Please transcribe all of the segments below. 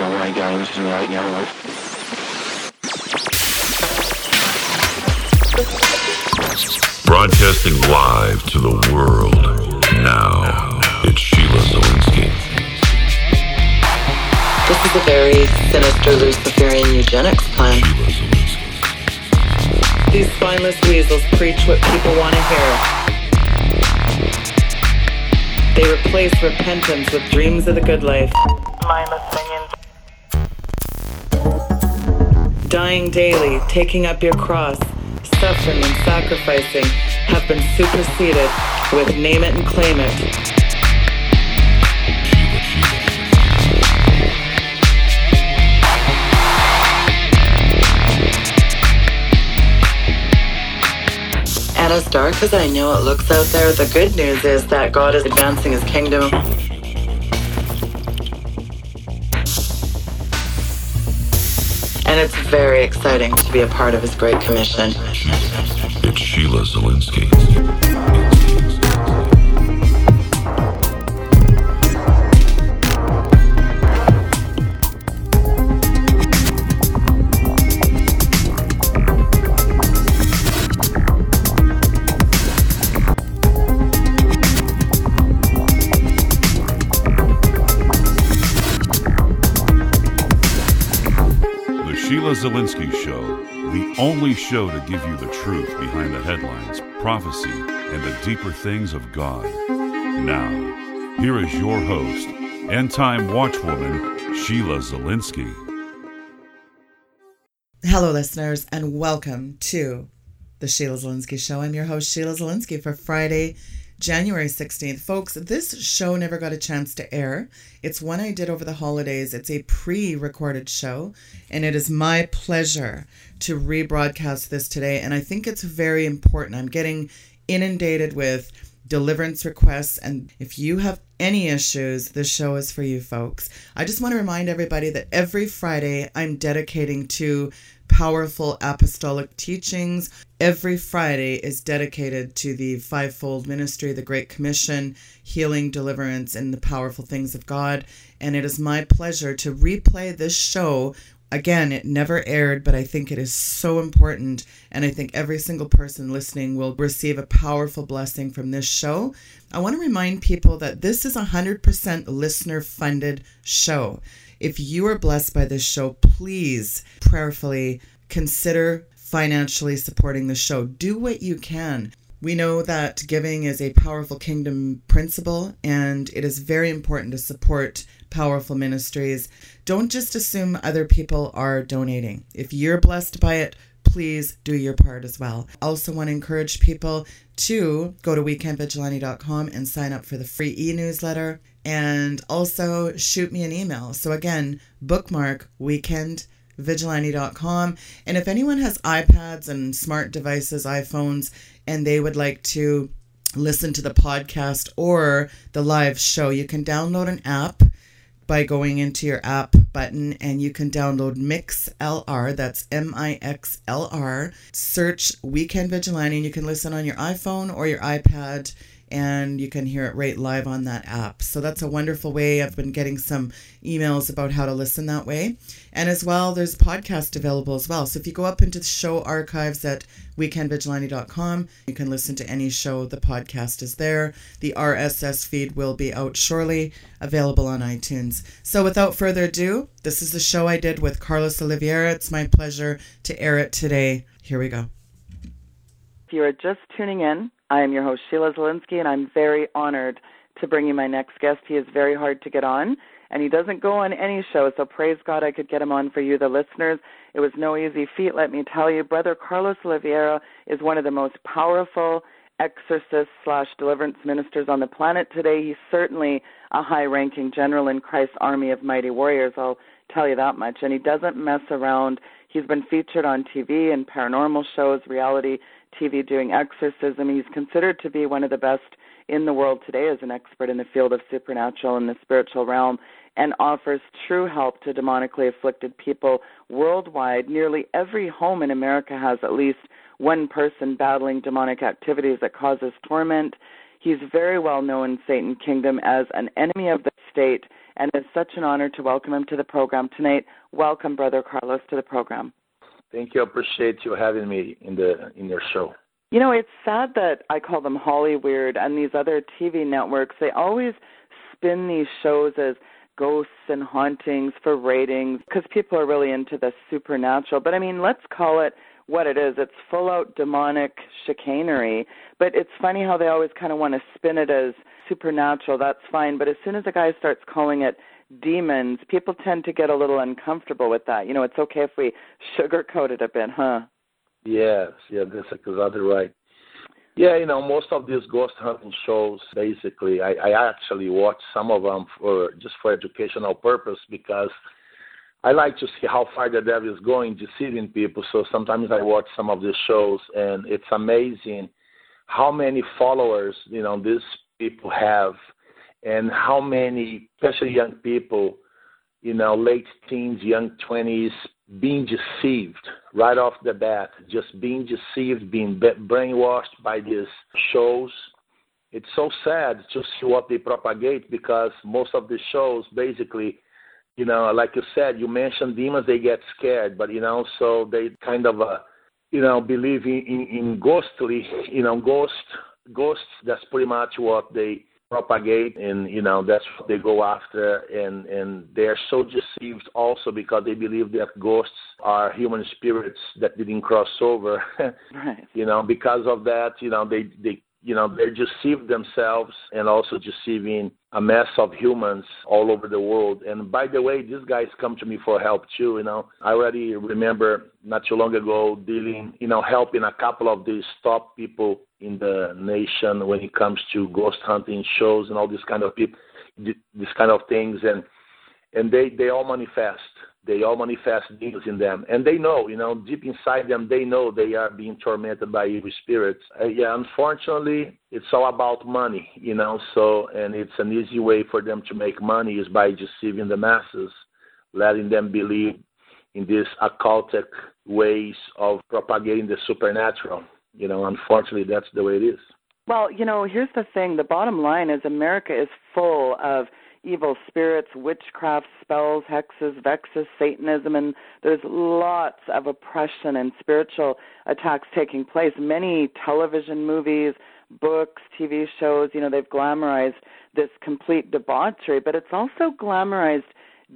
know, my games and right now, like. Broadcasting live to the world. Now, it's Sheila Zilinsky. This is a very sinister Luciferian eugenics plan. Sheila These spineless weasels preach what people want to hear. They replace repentance with dreams of the good life. Mindless Dying daily, taking up your cross, suffering and sacrificing have been superseded with name it and claim it. And as dark as I know it looks out there, the good news is that God is advancing his kingdom. And it's very exciting to be a part of his great commission. It's Sheila Zilinsky. Zilinsky Show, the only show to give you the truth behind the headlines, prophecy, and the deeper things of God. Now, here is your host, end time watchwoman, Sheila Zilinsky. Hello, listeners, and welcome to the Sheila Zilinsky Show. I'm your host, Sheila Zilinsky, for Friday, January 16th. Folks, this show never got a chance to air. It's one I did over the holidays. It's a pre recorded show, and it is my pleasure to rebroadcast this today. And I think it's very important. I'm getting inundated with deliverance requests. And if you have any issues, this show is for you folks. I just want to remind everybody that every Friday I'm dedicating to powerful apostolic teachings. Every Friday is dedicated to the fivefold ministry, the Great Commission, healing, deliverance, and the powerful things of God. And it is my pleasure to replay this show Again, it never aired, but I think it is so important. And I think every single person listening will receive a powerful blessing from this show. I want to remind people that this is a 100% listener funded show. If you are blessed by this show, please prayerfully consider financially supporting the show. Do what you can. We know that giving is a powerful kingdom principle, and it is very important to support powerful ministries. Don't just assume other people are donating. If you're blessed by it, please do your part as well. Also want to encourage people to go to weekendvigilante.com and sign up for the free e newsletter and also shoot me an email. So, again, bookmark weekendvigilante.com. And if anyone has iPads and smart devices, iPhones, and they would like to listen to the podcast or the live show, you can download an app by going into your app button and you can download MixLR. That's M I X L R. Search Weekend Vigilante and you can listen on your iPhone or your iPad and you can hear it right live on that app. So that's a wonderful way. I've been getting some emails about how to listen that way. And as well, there's podcast available as well. So if you go up into the show archives at weekendvigilante.com, you can listen to any show. The podcast is there. The RSS feed will be out shortly, available on iTunes. So without further ado, this is the show I did with Carlos Oliveira. It's my pleasure to air it today. Here we go. If you are just tuning in, I am your host, Sheila Zilinsky, and I'm very honored to bring you my next guest. He is very hard to get on, and he doesn't go on any show, so praise God I could get him on for you, the listeners. It was no easy feat, let me tell you. Brother Carlos Oliveira is one of the most powerful exorcists slash deliverance ministers on the planet today. He's certainly a high ranking general in Christ's army of mighty warriors, I'll tell you that much. And he doesn't mess around. He's been featured on TV and paranormal shows, reality TV doing exorcism. He's considered to be one of the best in the world today as an expert in the field of supernatural and the spiritual realm and offers true help to demonically afflicted people worldwide. Nearly every home in America has at least one person battling demonic activities that causes torment. He's very well known in Satan Kingdom as an enemy of the state and it's such an honor to welcome him to the program tonight. Welcome, Brother Carlos, to the program. Thank you. I appreciate you having me in the in your show. You know, it's sad that I call them Hollyweird and these other TV networks. They always spin these shows as ghosts and hauntings for ratings because people are really into the supernatural. But I mean, let's call it what it is. It's full out demonic chicanery. But it's funny how they always kind of want to spin it as supernatural. That's fine. But as soon as a guy starts calling it demons, people tend to get a little uncomfortable with that. You know, it's okay if we sugarcoat it a bit, huh? Yes, yeah, that's exactly right. Yeah, you know, most of these ghost hunting shows, basically, I, I actually watch some of them for just for educational purpose because I like to see how far the devil is going deceiving people. So sometimes I watch some of these shows, and it's amazing how many followers you know these people have, and how many, especially young people, you know, late teens, young twenties, being deceived right off the bat, just being deceived, being brainwashed by these shows. It's so sad to see what they propagate because most of the shows basically, you know, like you said, you mentioned demons, they get scared, but you know, so they kind of, uh, you know, believe in, in, in ghostly, you know, ghost, ghosts. That's pretty much what they propagate and you know that's what they go after and and they're so deceived also because they believe that ghosts are human spirits that didn't cross over right. you know because of that you know they they you know they deceive themselves and also deceiving a mass of humans all over the world. And by the way these guys come to me for help too you know. I already remember not too long ago dealing you know helping a couple of these top people in the nation when it comes to ghost hunting shows and all these kind of people, these kind of things, and and they they all manifest. They all manifest demons in them, and they know, you know, deep inside them, they know they are being tormented by evil spirits. Uh, yeah, unfortunately, it's all about money, you know. So, and it's an easy way for them to make money is by deceiving the masses, letting them believe in these occultic ways of propagating the supernatural you know, unfortunately, that's the way it is. Well, you know, here's the thing. The bottom line is America is full of evil spirits, witchcraft, spells, hexes, vexes, Satanism, and there's lots of oppression and spiritual attacks taking place. Many television movies, books, TV shows, you know, they've glamorized this complete debauchery, but it's also glamorized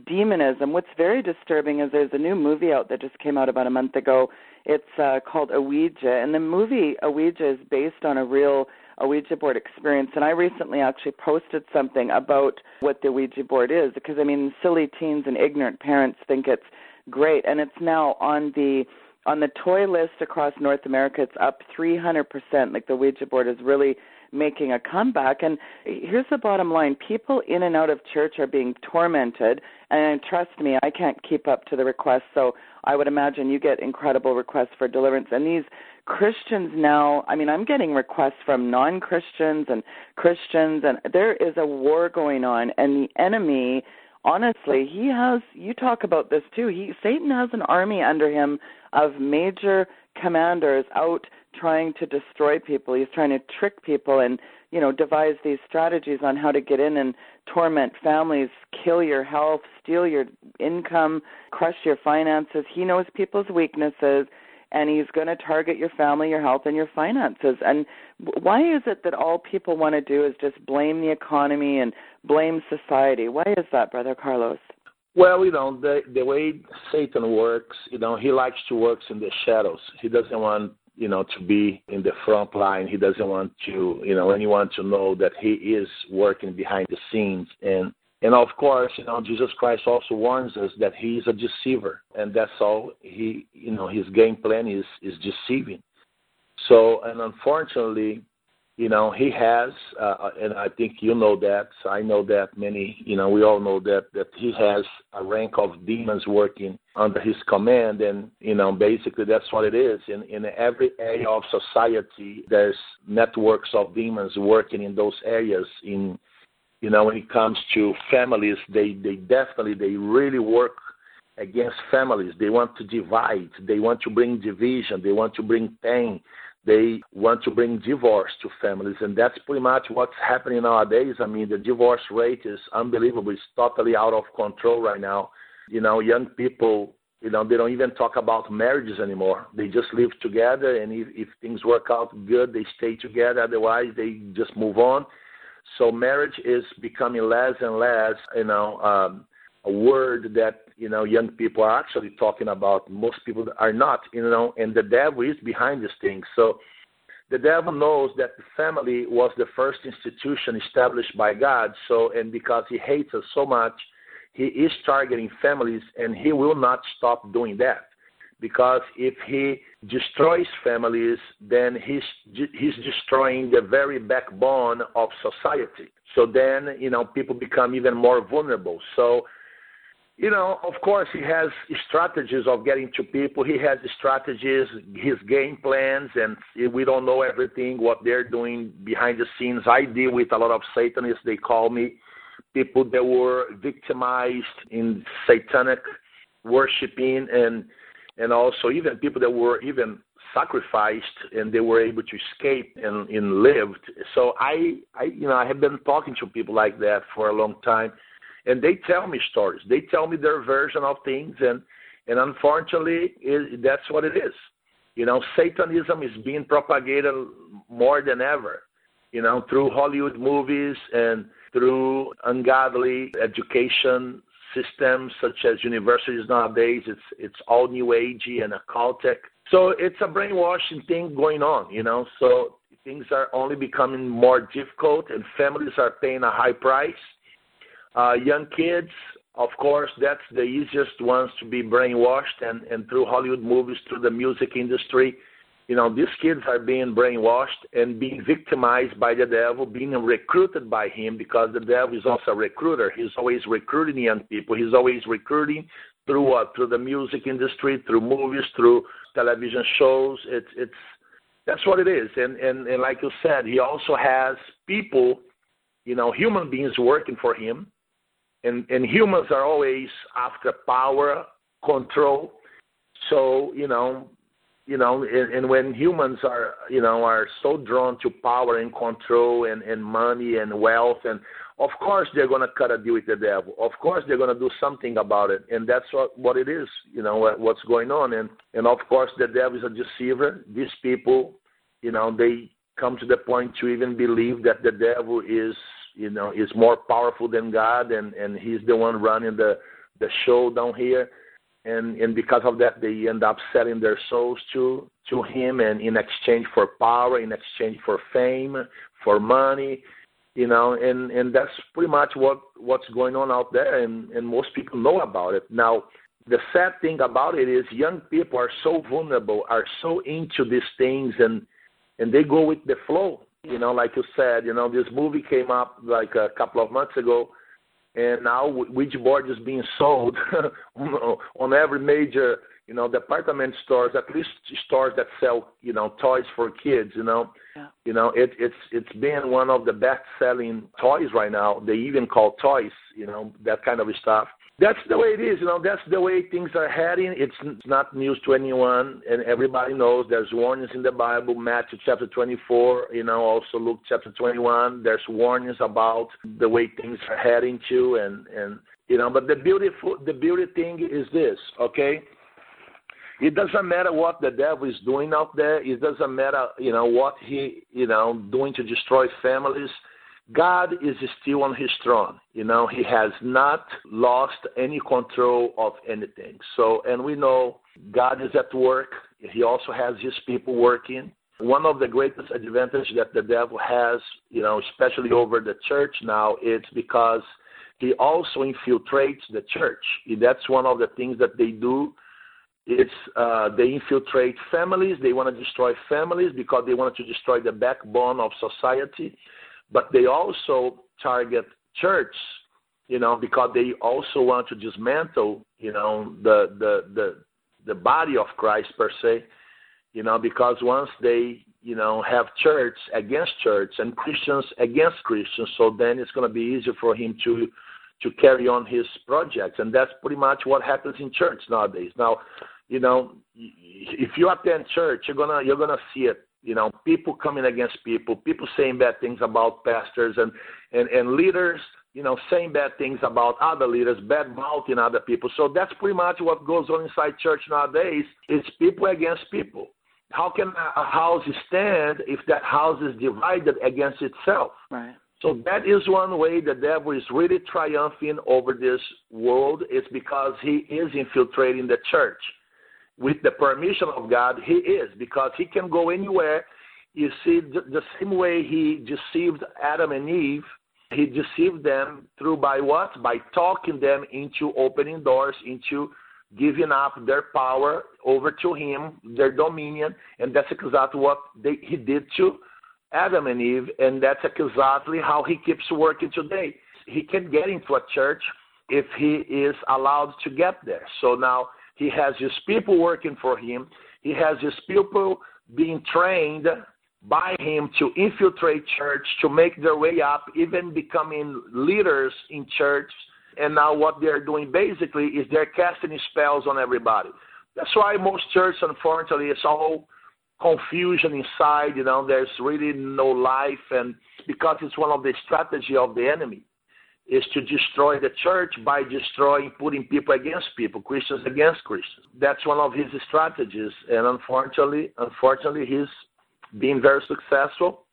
demonism. What's very disturbing is there's a new movie out that just came out about a month ago it's uh, called Ouija, and the movie Ouija is based on a real Ouija board experience. And I recently actually posted something about what the Ouija board is, because I mean, silly teens and ignorant parents think it's great, and it's now on the on the toy list across North America. It's up 300%. Like the Ouija board is really making a comeback. And here's the bottom line people in and out of church are being tormented. And trust me, I can't keep up to the requests. So I would imagine you get incredible requests for deliverance. And these Christians now, I mean, I'm getting requests from non Christians and Christians, and there is a war going on. And the enemy honestly he has you talk about this too he satan has an army under him of major commanders out trying to destroy people. He's trying to trick people and, you know, devise these strategies on how to get in and torment families, kill your health, steal your income, crush your finances. He knows people's weaknesses and he's going to target your family, your health, and your finances. And why is it that all people want to do is just blame the economy and blame society? Why is that, Brother Carlos? Well, you know, the the way Satan works, you know, he likes to work in the shadows. He doesn't want you know, to be in the front line. He doesn't want to, you know, anyone to know that he is working behind the scenes. And and of course, you know, Jesus Christ also warns us that he is a deceiver, and that's all he, you know, his game plan is is deceiving. So, and unfortunately, you know he has uh, and i think you know that i know that many you know we all know that that he has a rank of demons working under his command and you know basically that's what it is. In in every area of society there's networks of demons working in those areas. In you know when it comes to families they they definitely they really work against families. They want to divide. They want to bring division. They want to bring pain they want to bring divorce to families, and that's pretty much what's happening nowadays. I mean, the divorce rate is unbelievable. It's totally out of control right now. You know, young people, you know, they don't even talk about marriages anymore. They just live together, and if, if things work out good, they stay together. Otherwise, they just move on. So marriage is becoming less and less, you know, um, a word that you know young people are actually talking about. Most people are not, you know, and the devil is behind these things. So the devil knows that the family was the first institution established by God. So and because he hates us so much, he is targeting families, and he will not stop doing that. Because if he destroys families, then he's he's destroying the very backbone of society. So then, you know, people become even more vulnerable. So you know, of course, he has strategies of getting to people. He has strategies, his game plans, and we don't know everything what they're doing behind the scenes. I deal with a lot of Satanists. They call me people that were victimized in satanic worshiping, and and also even people that were even sacrificed and they were able to escape and, and lived. So I, I, you know, I have been talking to people like that for a long time and they tell me stories. They tell me their version of things, and and unfortunately, it, that's what it is. You know, Satanism is being propagated more than ever. You know, through Hollywood movies and through ungodly education systems such as universities nowadays. It's it's all new agey and occultic. So it's a brainwashing thing going on. You know, so things are only becoming more difficult, and families are paying a high price uh, young kids, of course, that's the easiest ones to be brainwashed, and, and through Hollywood movies, through the music industry, you know, these kids are being brainwashed and being victimized by the devil, being recruited by him because the devil is also a recruiter. He's always recruiting young people. He's always recruiting through what? Through the music industry, through movies, through television shows. It's it's that's what it is. And and, and like you said, he also has people, you know, human beings working for him and and humans are always after power control. So you know you know and, and when humans are you know are so drawn to power and control and and money and wealth and of course they're to cut a deal with the devil. Of course they're to do something about it. And that's what what it is you know what, what's going on. And and of course the devil is a deceiver. These people you know they come to the point to even believe that the devil is you know is more powerful than God, and and he's the one running the the show down here, and and because of that they end up selling their souls to to him, and in exchange for power, in exchange for fame, for money, you know, and and that's pretty much what what's going on out there, and and most people know about it now. The sad thing about it is young people are so vulnerable, are so into these things, and and they go with the flow you know, like you said, you know, this movie came up like a couple of months ago, and now Ouija board is being sold on every major, you know, department stores, at least stores that sell, you know, toys for kids. You know, yeah. you know, it, it's it's been one of the best selling toys right now. They even call toys, you know, that kind of stuff that's the way it is. You know, that's the way things are heading. It's not news to anyone, and everybody knows there's warnings in the Bible, Matthew chapter 24. You know, also Luke chapter 21. There's warnings about the way things are heading to, and and you know. But the beautiful, the beauty thing is this, okay? It doesn't matter what the devil is doing out there. It doesn't matter, you know, what he, you know, doing to destroy families God is still on his throne. You know, he has not lost any control of anything. So, and we know God is at work. He also has his people working. One of the greatest advantages that the devil has, you know, especially over the church now, it's because he also infiltrates the church. That's one of the things that they do. It's uh, they infiltrate families. They want to destroy families because they want to destroy the backbone of society but they also target church, you know, because they also want to dismantle, you know, the the the the body of Christ per se, you know, because once they you know have church against church and Christians against Christians, so then it's going to be easier for him to to carry on his projects, and that's pretty much what happens in church nowadays. Now, you know, if you attend church, you're gonna you're gonna see it You know, people coming against people, people saying bad things about pastors and, and, and leaders, you know, saying bad things about other leaders, bad mouthing other people. So that's pretty much what goes on inside church nowadays. It's people against people. How can a house stand if that house is divided against itself? Right. So that is one way the devil is really triumphing over this world. It's because he is infiltrating the church. With the permission of God, he is, because he can go anywhere. You see, the same way he deceived Adam and Eve, he deceived them through by what? By talking them into opening doors, into giving up their power over to him, their dominion, and that's exactly what they, he did to Adam and Eve, and that's exactly how he keeps working today. He can get into a church if he is allowed to get there. So now he has his people working for him. He has his people being trained by him to infiltrate church, to make their way up, even becoming leaders in church. And now what they're doing basically is they're casting spells on everybody. That's why most churches, unfortunately, it's all confusion inside. You know, there's really no life, and because it's one of the strategy of the enemy is to destroy the church by destroying, putting people against people, Christians against Christians. That's one of his strategies, and unfortunately, unfortunately, he's being very successful.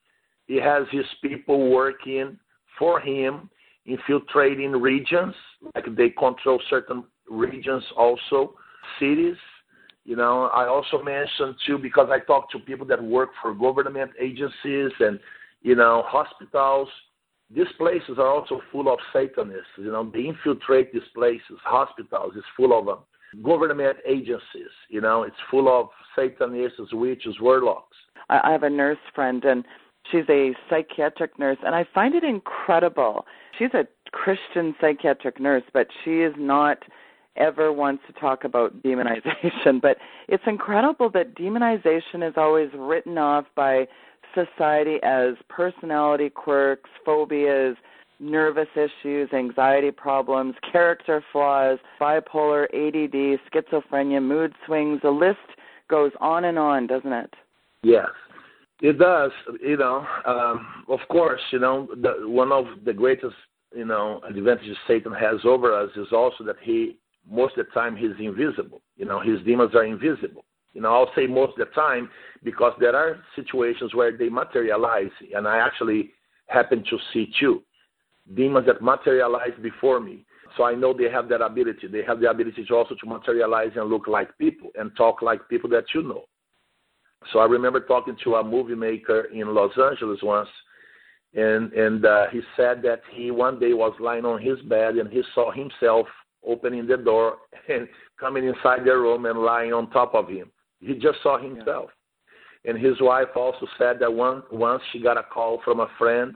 He has his people working for him, infiltrating regions, like they control certain regions, also cities you know, I also mentioned too because I talk to people that work for government agencies and you know hospitals. These places are also full of Satanists. You know, they infiltrate these places. Hospitals It's full of them. Government agencies. You know, it's full of Satanists, witches, warlocks. I have a nurse friend and she's a psychiatric nurse and I find it incredible. She's a Christian psychiatric nurse, but she is not ever wants to talk about demonization, but it's incredible that demonization is always written off by society as personality quirks, phobias, nervous issues, anxiety problems, character flaws, bipolar, ADD, schizophrenia, mood swings. The list goes on and on, doesn't it? Yes. It does, you know. Um, of course, you know, the, one of the greatest, you know, advantages Satan has over us is also that he most of the time he's invisible. You know, his demons are invisible. You know, I'll say most of the time because there are situations where they materialize, and I actually happen to see two demons that materialize before me. So I know they have that ability. They have the ability to also to materialize and look like people and talk like people that you know. So I remember talking to a movie maker in Los Angeles once, and and uh, he said that he one day was lying on his bed and he saw himself opening the door and coming inside the room and lying on top of him. He just saw himself. Yeah. And his wife also said that one, once she got a call from a friend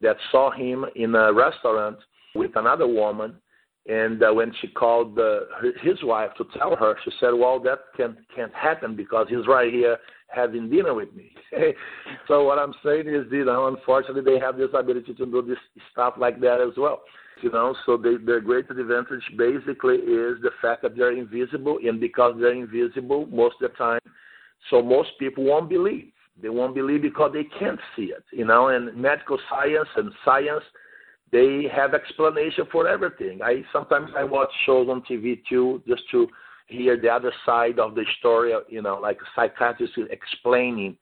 that saw him in a restaurant with another woman. And uh, when she called uh, his wife to tell her, she said, "Well, that can can't happen because he's right here having dinner with me." so what I'm saying is, you know, unfortunately, they have this ability to do this stuff like that as well you know. So they, their great advantage basically is the fact that they're invisible, and because they're invisible most of the time, so most people won't believe. They won't believe because they can't see it, you know. And medical science and science, they have explanation for everything. I sometimes I watch shows on TV too, just to hear the other side of the story. You know, like psychiatrists explaining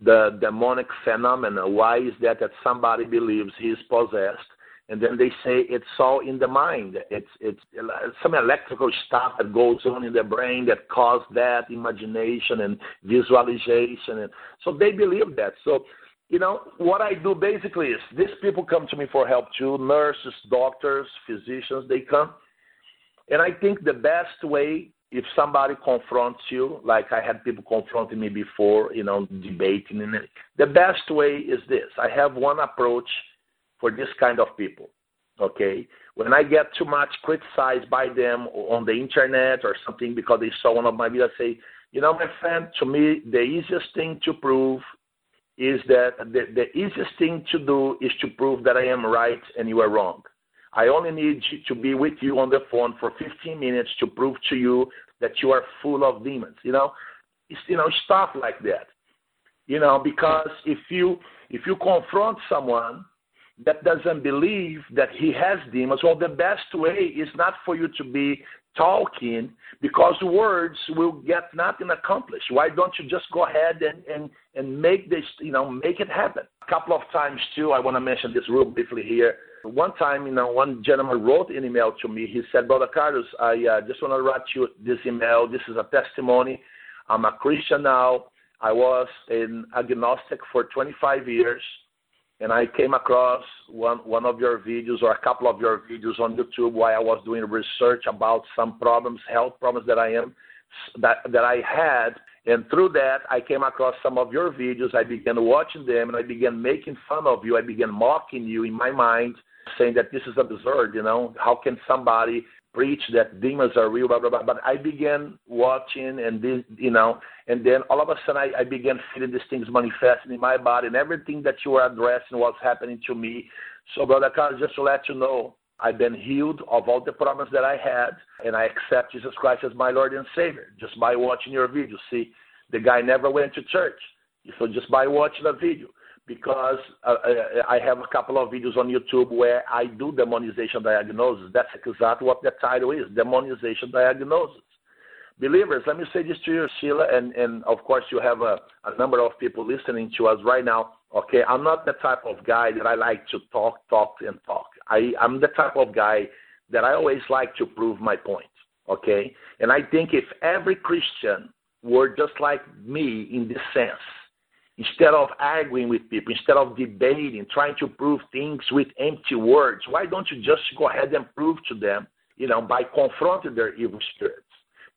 the demonic phenomena. Why is that that somebody believes he's possessed? And then they say it's all in the mind. It's it's some electrical stuff that goes on in the brain that cause that imagination and visualization, and so they believe that. So, you know, what I do basically is these people come to me for help too. Nurses, doctors, physicians, they come, and I think the best way if somebody confronts you, like I had people confronting me before, you know, debating, and the best way is this. I have one approach for this kind of people. Okay, when I get too much criticized by them on the internet or something because they saw one of my videos, say, you know, my friend, to me, the easiest thing to prove is that the, the easiest thing to do is to prove that I am right and you are wrong. I only need to be with you on the phone for 15 minutes to prove to you that you are full of demons. You know, it's, you know stuff like that. You know, because if you if you confront someone that doesn't believe that he has demons, well, the best way is not for you to be talking because words will get nothing accomplished. Why don't you just go ahead and, and, and make this, you know, make it happen? A couple of times too, I want to mention this real briefly here. One time, you know, one gentleman wrote an email to me. He said, Brother Carlos, I uh, just want to write you this email. This is a testimony. I'm a Christian now. I was an agnostic for 25 years and I came across one one of your videos or a couple of your videos on YouTube while I was doing research about some problems, health problems that I am that that I had, and through that I came across some of your videos. I began watching them and I began making fun of you. I began mocking you in my mind, saying that this is absurd. You know, how can somebody preach that demons are real, blah blah blah. But I began watching, and this, you know, and then all of a sudden I, I began feeling these things manifesting in my body, and everything that you were addressing was happening to me. So, brother Carlos, just to let you know, I've been healed of all the problems that I had, and I accept Jesus Christ as my Lord and Savior just by watching your video. See, the guy never went to church, so just by watching a video because uh, uh, I have a couple of videos on YouTube where I do demonization diagnosis. That's exactly what the title is demonization diagnosis. Believers, let me say this to you, Sheila, and, and of course, you have a, a number of people listening to us right now. Okay, I'm not the type of guy that I like to talk, talk, and talk. I, I'm the type of guy that I always like to prove my point. Okay, and I think if every Christian were just like me in this sense, Instead of arguing with people, instead of debating, trying to prove things with empty words, why don't you just go ahead and prove to them, you know, by confronting their evil spirits?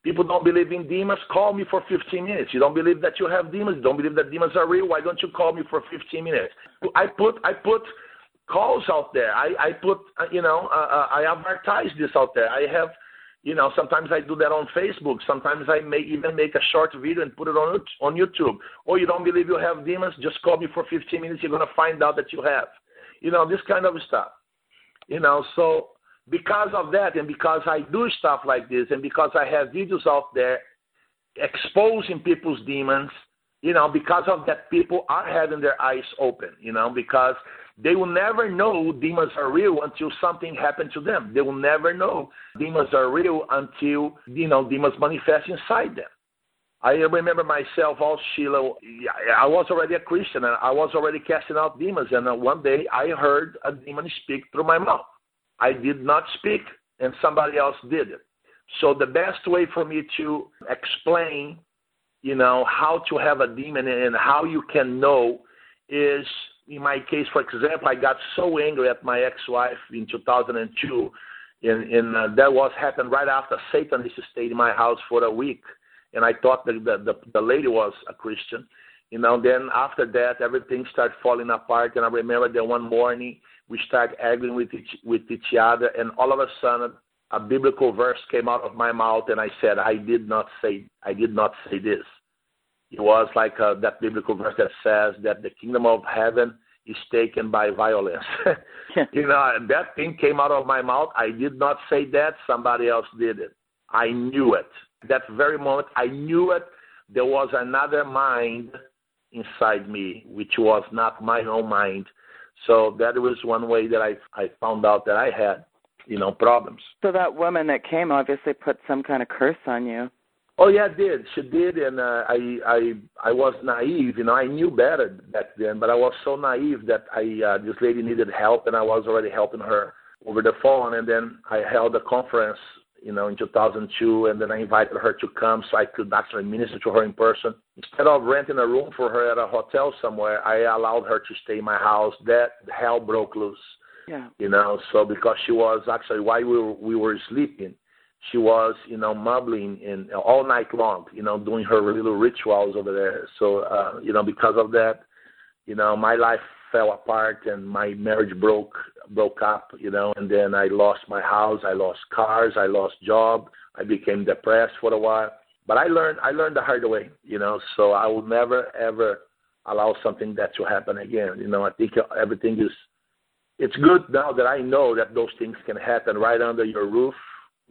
People don't believe in demons. Call me for 15 minutes. You don't believe that you have demons. You don't believe that demons are real. Why don't you call me for 15 minutes? I put I put calls out there. I I put you know uh, uh I advertise this out there. I have you know, sometimes I do that on Facebook. Sometimes I may even make a short video and put it on on YouTube. Or you don't believe you have demons? Just call me for 15 minutes. You're gonna find out that you have. You know, this kind of stuff. You know, so because of that, and because I do stuff like this, and because I have videos out there exposing people's demons, you know, because of that, people are having their eyes open. You know, because they will never know demons are real until something happened to them. They will never know demons are real until, you know, demons manifest inside them. I remember myself, all Sheila, I was already a Christian and I was already casting out demons. And one day I heard a demon speak through my mouth. I did not speak and somebody else did it. So the best way for me to explain, you know, how to have a demon and how you can know is in my case, for example, I got so angry at my ex-wife in 2002, and, and uh, that was happened right after Satan used to stay in my house for a week, and I thought that the, the the lady was a Christian. You know, then after that, everything started falling apart, and I remember that one morning we started arguing with each with each other, and all of a sudden a biblical verse came out of my mouth, and I said, I did not say I did not say this. It was like uh, that biblical verse that says that the kingdom of heaven is taken by violence. you know, that thing came out of my mouth. I did not say that. Somebody else did it. I knew it. That very moment, I knew it. There was another mind inside me, which was not my own mind. So that was one way that I I found out that I had, you know, problems. So that woman that came obviously put some kind of curse on you. Oh yeah, I did she did, and uh, I I I was naive. You know, I knew better back then, but I was so naive that I uh, this lady needed help, and I was already helping her over the phone. And then I held a conference, you know, in 2002, and then I invited her to come so I could actually minister to her in person. Instead of renting a room for her at a hotel somewhere, I allowed her to stay in my house. That hell broke loose. Yeah. You know, so because she was actually while we were, we were sleeping she was, you know, mumbling and all night long, you know, doing her little rituals over there. So, uh, you know, because of that, you know, my life fell apart and my marriage broke broke up, you know, and then I lost my house, I lost cars, I lost job, I became depressed for a while. But I learned I learned the hard way, you know, so I will never ever allow something that to happen again. You know, I think everything is it's good now that I know that those things can happen right under your roof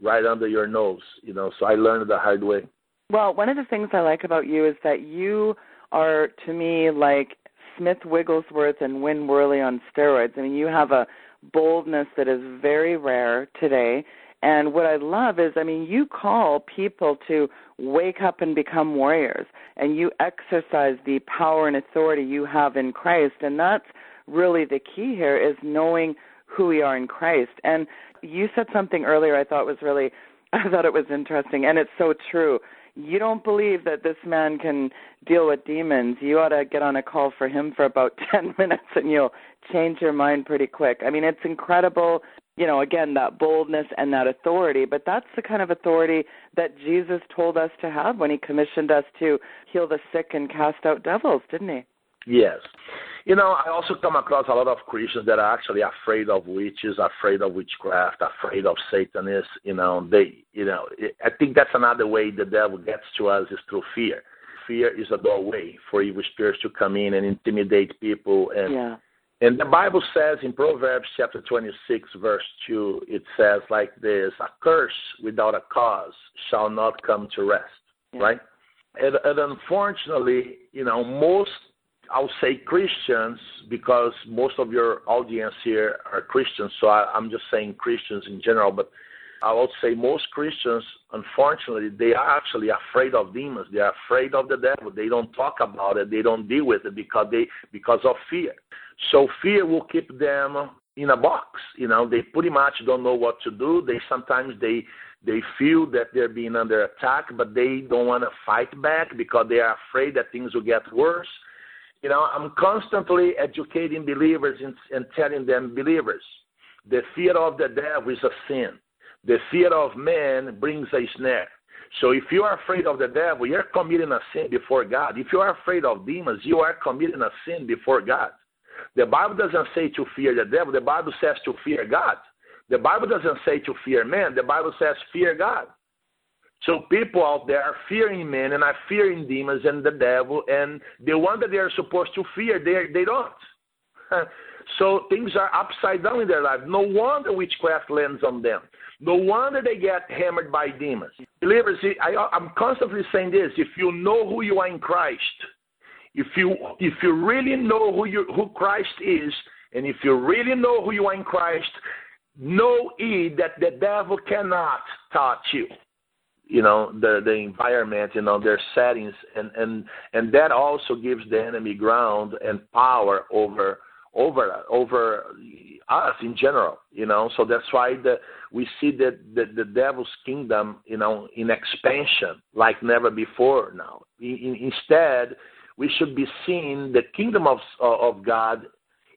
right under your nose, you know. So I learned the hard way. Well, one of the things I like about you is that you are to me like Smith Wigglesworth and Win Worley on steroids. I mean, you have a boldness that is very rare today. And what I love is, I mean, you call people to wake up and become warriors, and you exercise the power and authority you have in Christ. And that's really the key here is knowing who we are in Christ. And you said something earlier I thought was really, I thought it was interesting, and it's so true you don't believe that this man can deal with demons, you ought to get on a call for him for about 10 minutes and you'll change your mind pretty quick. I mean, it's incredible, you know, again, that boldness and that authority, but that's the kind of authority that Jesus told us to have when he commissioned us to heal the sick and cast out devils, didn't he? Yes. You know, I also come across a lot of Christians that are actually afraid of witches, afraid of witchcraft, afraid of Satanists. You know, they, you know, I think that's another way the devil gets to us is through fear. Fear is a doorway for evil spirits to come in and intimidate people. And yeah. and the Bible says in Proverbs chapter 26, verse 2, it says like this: "A curse without a cause shall not come to rest." Yeah. Right. And, and unfortunately, you know, most I'll say Christians because most of your audience here are Christians, so I, I'm just saying Christians in general. But I would say most Christians, unfortunately, they are actually afraid of demons. They are afraid of the devil. They don't talk about it. They don't deal with it because they because of fear. So fear will keep them in a box. You know, they pretty much don't know what to do. They sometimes they they feel that they're being under attack, but they don't want to fight back because they are afraid that things will get worse. You know, I'm constantly educating believers and, and telling them, believers, the fear of the devil is a sin. The fear of man brings a snare. So if you are afraid of the devil, you're committing a sin before God. If you are afraid of demons, you are committing a sin before God. The Bible doesn't say to fear the devil, the Bible says to fear God. The Bible doesn't say to fear man, the Bible says fear God. So people out there are fearing men and are fearing demons and the devil, and the one that they are supposed to fear, they they don't. so things are upside down in their life. No wonder witchcraft lands on them. No wonder they get hammered by demons. Believers, I, I'm constantly saying this: if you know who you are in Christ, if you if you really know who you who Christ is, and if you really know who you are in Christ, know ye that the devil cannot touch you you know the the environment you know their settings and and and that also gives the enemy ground and power over over over us in general you know. So that's why the we see that the, the devil's kingdom you know in expansion like never before now. In, instead we should be seeing the kingdom of of god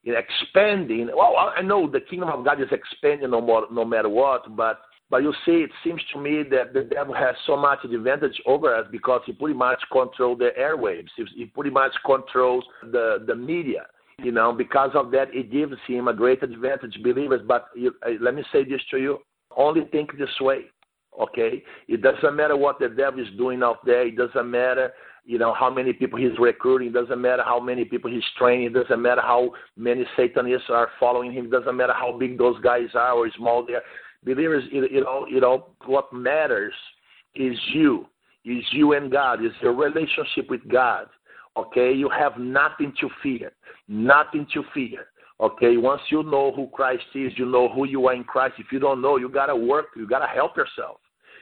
in expanding. Well i know the kingdom of god is expanding no more no matter what but but you see, it seems to me that the devil has so much advantage over us because he pretty much controls the airwaves. He pretty much controls the, the media. You know, because of that, it gives him a great advantage, believers. But you, let me say this to you: only think this way, okay? It doesn't matter what the devil is doing out there. It doesn't matter, you know, how many people he's recruiting. It doesn't matter how many people he's training. It doesn't matter how many Satanists are following him. It doesn't matter how big those guys are or small they are believers, you know, you know, what matters is you, is you and God, is your relationship with God. Okay, you have nothing to fear, nothing to fear. Okay, once you know who Christ is, you know who you are in Christ. If you don't know, you gotta work, you gotta help yourself.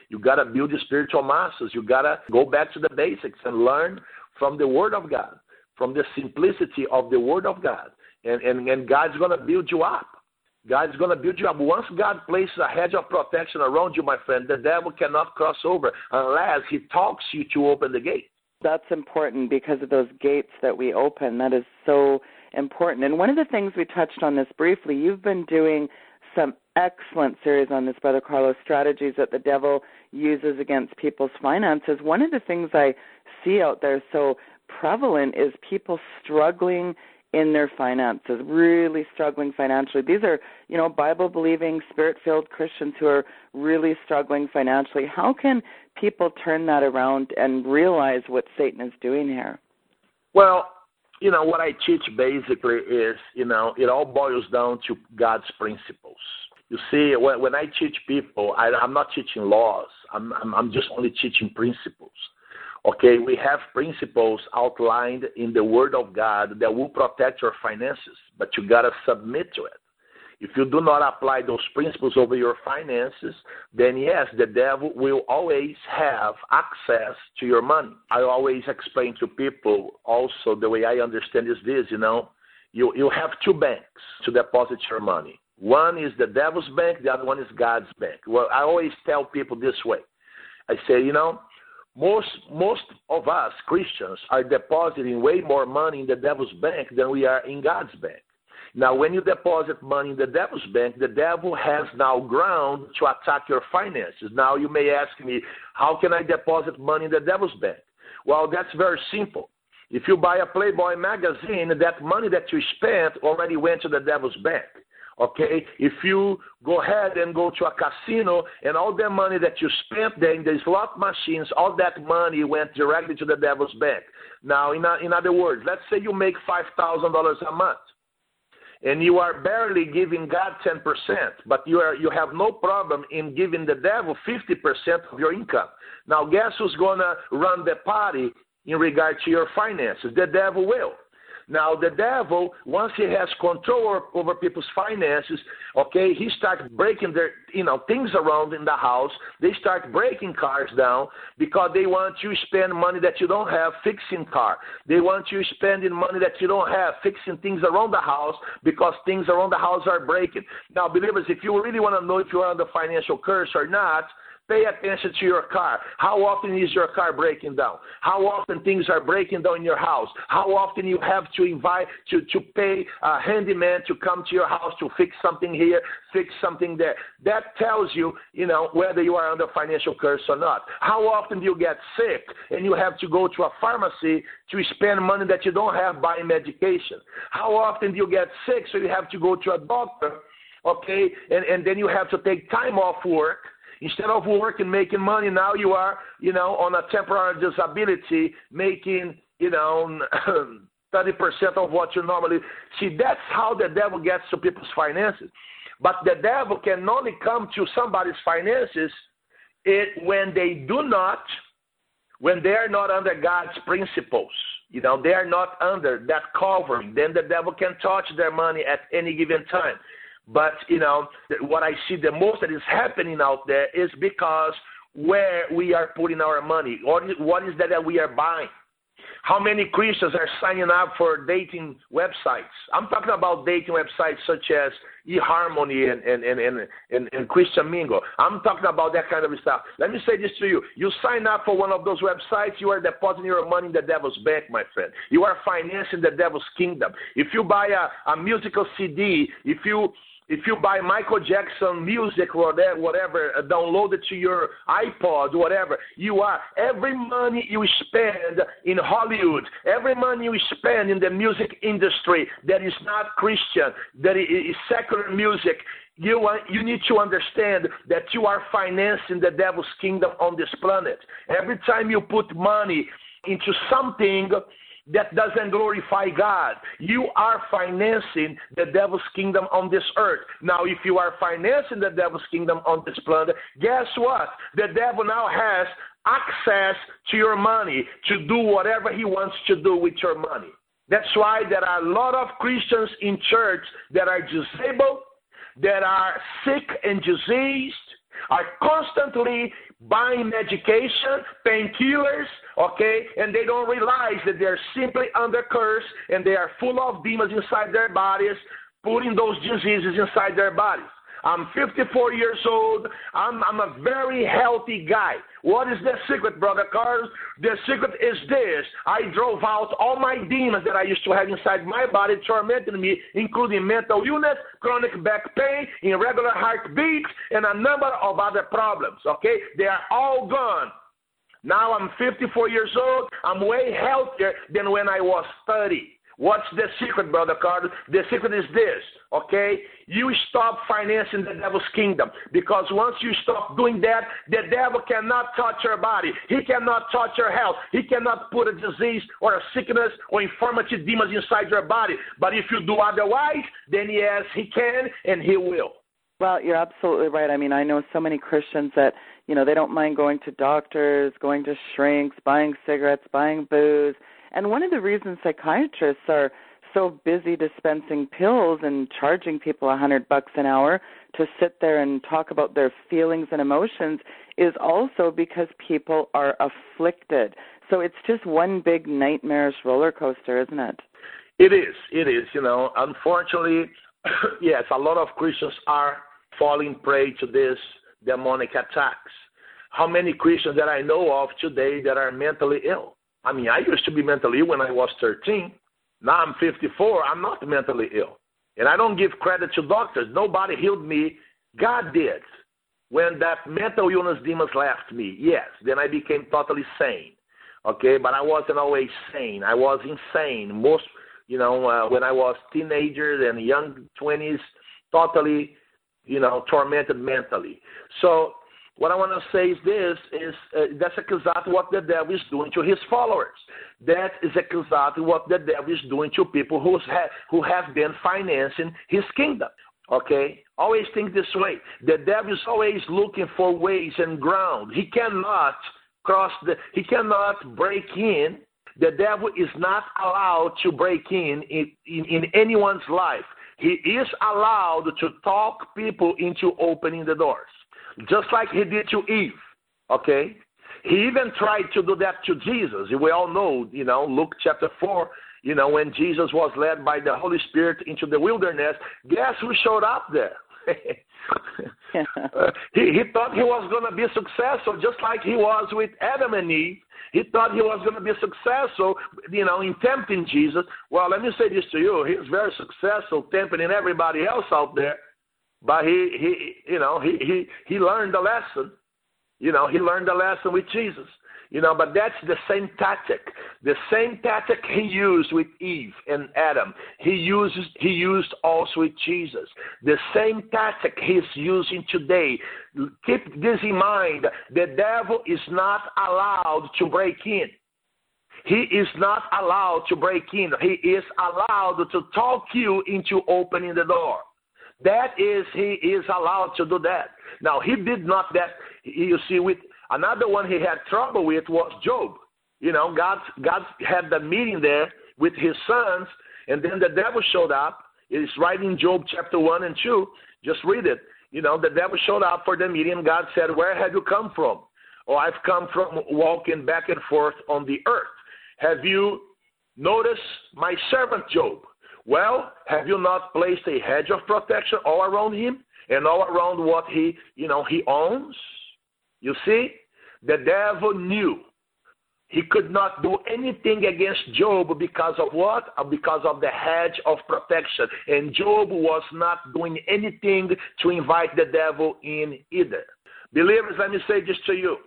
You gotta build your spiritual muscles. You gotta go back to the basics and learn from the Word of God, from the simplicity of the Word of God, and and, and God's gonna build you up. God's going to build you up. Once God places a hedge of protection around you, my friend, the devil cannot cross over unless he talks you to open the gate. That's important because of those gates that we open. That is so important. And one of the things we touched on this briefly, you've been doing some excellent series on this, Brother Carlos, strategies that the devil uses against people's finances. One of the things I see out there so prevalent is people struggling in their finances, really struggling financially. These are, you know, Bible believing, spirit filled Christians who are really struggling financially. How can people turn that around and realize what Satan is doing here? Well, you know, what I teach basically is, you know, it all boils down to God's principles. You see, when, when I teach people, I, I'm not teaching laws. I'm, I'm, I'm just only teaching principles. Okay, we have principles outlined in the Word of God that will protect your finances, but you got to submit to it. If you do not apply those principles over your finances, then yes, the devil will always have access to your money. I always explain to people also the way I understand is this, you know, you, you have two banks to deposit your money. One is the devil's bank, the other one is God's bank. Well, I always tell people this way. I say, you know, most most of us Christians are depositing way more money in the devil's bank than we are in God's bank. Now, when you deposit money in the devil's bank, the devil has now ground to attack your finances. Now, you may ask me, how can I deposit money in the devil's bank? Well, that's very simple. If you buy a Playboy magazine, that money that you spent already went to the devil's bank. Okay, if you go ahead and go to a casino and all the money that you spent there in the slot machines, all that money went directly to the devil's bank. Now, in, a, in other words, let's say you make five thousand dollars a month and you are barely giving God 10%, but you, are, you have no problem in giving the devil 50% of your income. Now, guess who's going to run the party in regard to your finances? The devil will. Now, the devil, once he has control over people's finances, okay, he starts breaking their, you know, things around in the house. They start breaking cars down because they want you spend money that you don't have fixing car. They want you spending money that you don't have fixing things around the house because things around the house are breaking. Now, believers, if you really want to know if you are under financial curse or not, Pay attention to your car. How often is your car breaking down? How often things are breaking down in your house? How often you have to invite to, to pay a handyman to come to your house to fix something here, fix something there. That tells you, you know, whether you are under financial curse or not. How often do you get sick and you have to go to a pharmacy to spend money that you don't have buying medication? How often do you get sick so you have to go to a doctor, okay, and, and then you have to take time off work? Instead of working, making money, now you are, you know, on a temporary disability, making, you know, 30% of what you normally see. That's how the devil gets to people's finances. But the devil can only come to somebody's finances it, when they do not, when they are not under God's principles. You know, they are not under that covering. Then the devil can touch their money at any given time. But, you know, what I see the most that is happening out there is because where we are putting our money. What is, what is that that we are buying? How many Christians are signing up for dating websites? I'm talking about dating websites such as eHarmony and, and, and, and, and, and Christian Mingle. I'm talking about that kind of stuff. Let me say this to you. You sign up for one of those websites, you are depositing your money in the devil's bank, my friend. You are financing the devil's kingdom. If you buy a, a musical CD, if you if you buy Michael Jackson music or whatever, whatever, uh, download it to your iPod, whatever, you are every money you spend in Hollywood, every money you spend in the music industry that is not Christian, that is secular music, you, want, you need to understand that you are financing the devil's kingdom on this planet. Every time you put money into something that doesn't glorify God. You are financing the devil's kingdom on this earth. Now, if you are financing the devil's kingdom on this planet, guess what? The devil now has access to your money to do whatever he wants to do with your money. That's why there are a lot of Christians in church that are disabled, that are sick and diseased, are constantly buying medication, painkillers, okay, and they don't realize that they're simply under curse and they are full of demons inside their bodies, putting those diseases inside their bodies. I'm 54 years old. I'm, I'm a very healthy guy. What is the secret, Brother Carlos? The secret is this. I drove out all my demons that I used to have inside my body, tormenting me, including mental illness, chronic back pain, irregular heartbeats, and a number of other problems. Okay? They are all gone. Now I'm 54 years old. I'm way healthier than when I was 30. What's the secret, Brother Carter? The secret is this, okay? You stop financing the devil's kingdom because once you stop doing that, the devil cannot touch your body. He cannot touch your health. He cannot put a disease or a sickness or infirmity demons inside your body. But if you do otherwise, then yes, he can and he will. Well, you're absolutely right. I mean, I know so many Christians that, you know, they don't mind going to doctors, going to shrinks, buying cigarettes, buying booze. And one of the reasons psychiatrists are so busy dispensing pills and charging people a hundred bucks an hour to sit there and talk about their feelings and emotions is also because people are afflicted. So it's just one big nightmarish roller coaster, isn't it? It is. It is. You know, unfortunately, yes, a lot of Christians are falling prey to this demonic attacks. How many Christians that I know of today that are mentally ill? I mean, I used to be mentally ill when I was 13. Now I'm 54. I'm not mentally ill. And I don't give credit to doctors. Nobody healed me. God did. When that mental illness demons left me, yes, then I became totally sane. Okay, but I wasn't always sane. I was insane. Most, you know, uh, when I was teenagers and young 20s, totally, you know, tormented mentally. So what I want to say is this: is uh, that's exactly what the devil is doing to his followers. That is exactly what the devil is doing to people who have who have been financing his kingdom. Okay, always think this way: the devil is always looking for ways and ground. He cannot cross the. He cannot break in. The devil is not allowed to break in in, in, in anyone's life. He is allowed to talk people into opening the doors just like he did to Eve. Okay? He even tried to do that to Jesus. We all know, you know, Luke chapter 4, you know, when Jesus was led by the Holy Spirit into the wilderness, guess who showed up there? he, he thought he was going to be successful, just like he was with Adam and Eve. He thought he was going to be successful, you know, in tempting Jesus. Well, let me say this to you: he was very successful tempting everybody else out there. But he, he you know, he, he, he learned the lesson. You know, he learned the lesson with Jesus. You know, but that's the same tactic. The same tactic he used with Eve and Adam. He uses he used also with Jesus. The same tactic he's using today. Keep this in mind. The devil is not allowed to break in. He is not allowed to break in. He is allowed to talk you into opening the door. That is, he is allowed to do that. Now, he did not that. You see, with another one he had trouble with was Job. You know, God, God had the meeting there with his sons, and then the devil showed up. It's right in Job chapter 1 and 2. Just read it. You know, the devil showed up for the meeting. God said, Where have you come from? Oh, I've come from walking back and forth on the earth. Have you noticed my servant Job? Well, have you not placed a hedge of protection all around him and all around what he, you know, he owns? You see, the devil knew he could not do anything against Job because of what? Uh, because of the hedge of protection. And Job was not doing anything to invite the devil in either. Believers, let me say this to you.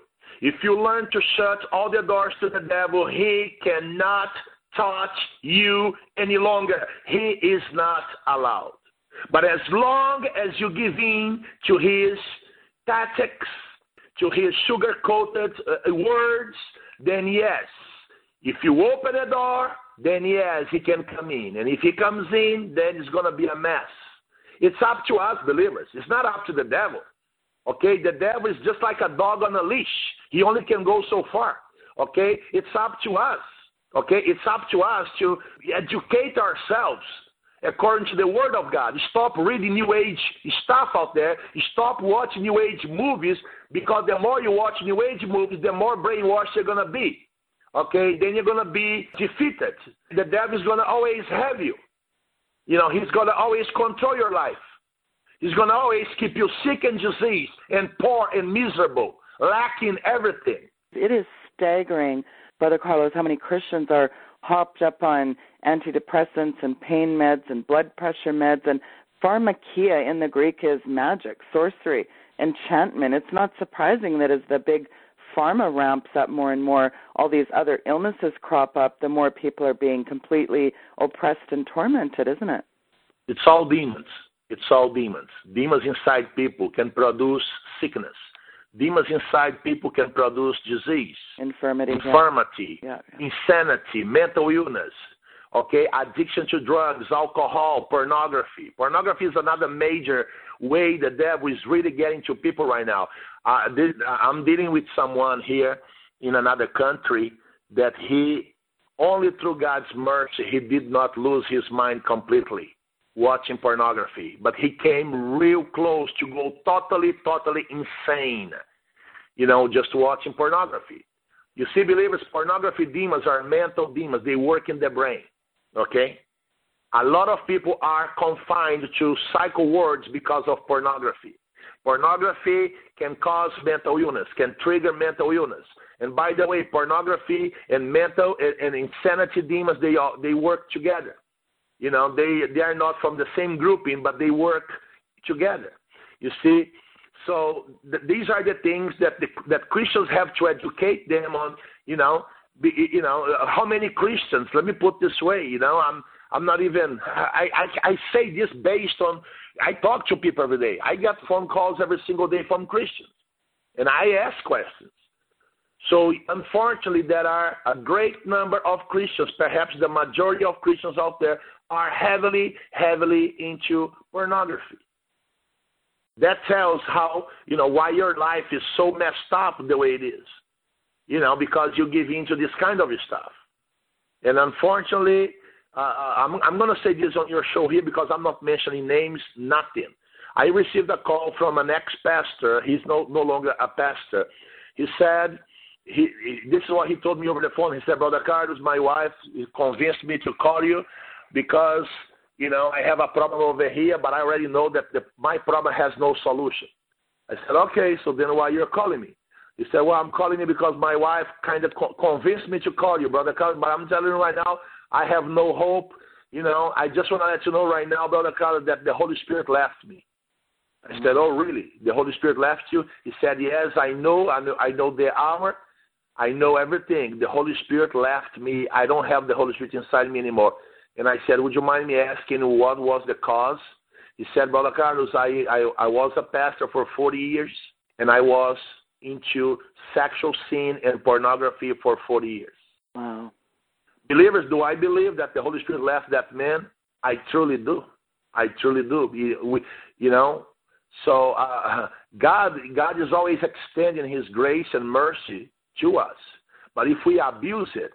If you learn to shut all the doors to the devil, he cannot touch you any longer. He is not allowed. But as long as you give in to his tactics, to his sugar coated uh, words, then yes. If you open the door, then yes, he can come in. And if he comes in, then it's going to be a mess. It's up to us, believers. It's not up to the devil. Okay? The devil is just like a dog on a leash, he only can go so far. Okay? It's up to us. Okay, it's up to us to educate ourselves according to the Word of God. Stop reading New Age stuff out there. Stop watching New Age movies because the more you watch New Age movies, the more brainwashed you're going to be. Okay, then you're going to be defeated. The devil is going to always have you. You know, he's going to always control your life. He's going to always keep you sick and diseased and poor and miserable, lacking everything. It is staggering Brother Carlos, how many Christians are hopped up on antidepressants and pain meds and blood pressure meds and pharmakia in the Greek is magic, sorcery, enchantment. It's not surprising that as the big pharma ramps up more and more, all these other illnesses crop up, the more people are being completely oppressed and tormented, isn't it? It's all demons. It's all demons. Demons inside people can produce sickness demons inside people can produce disease, infirmity, infirmity, yeah. Yeah, insanity, mental illness. Okay, addiction to drugs, alcohol, pornography. Pornography is another major way the devil is really getting to people right now. Uh, this, I'm dealing with someone here in another country that he only through God's mercy he did not lose his mind completely watching pornography, but he came real close to go totally, totally insane. You know, just watching pornography. You see, believers, pornography demons are mental demons. They work in the brain. Okay? A lot of people are confined to psych wards because of pornography. Pornography can cause mental illness, can trigger mental illness. And by the way, pornography and mental and, insanity demons they all, they work together. You know, they they are not from the same grouping, but they work together. You see, so th- these are the things that the, that Christians have to educate them on. You know, be, you know how many Christians? Let me put this way. You know, I'm I'm not even. I, I I say this based on. I talk to people every day. I get phone calls every single day from Christians, and I ask questions. So unfortunately, there are a great number of Christians, perhaps the majority of Christians out there, are heavily, heavily into pornography. That tells how, you know, why your life is so messed up the way it is. You know, because you give in to this kind of stuff. And unfortunately, uh, uh I'm, I'm going to say this on your show here because I'm not mentioning names, nothing. I received a call from an ex pastor. He's no, no longer a pastor. He said, he, he, this is what he told me over the phone. He said, Brother Carlos, my wife convinced me to call you because you know I have a problem over here, but I already know that the, my problem has no solution. I said, okay, so then why you're calling me? He said, well, I'm calling you because my wife kind of co- convinced me to call you, brother Carlos. But I'm telling you right now, I have no hope. You know, I just want to let you know right now, brother Carlos, that the Holy Spirit left me. I said, oh, really? The Holy Spirit left you? He said, yes, I know. I know, I know the hour. I know everything. The Holy Spirit left me. I don't have the Holy Spirit inside me anymore. And I said, Would you mind me asking what was the cause? He said, Brother Carlos, I, I, I was a pastor for 40 years, and I was into sexual sin and pornography for 40 years. Wow. Believers, do I believe that the Holy Spirit left that man? I truly do. I truly do. We, you know, so uh, God, God is always extending His grace and mercy to us. But if we abuse it,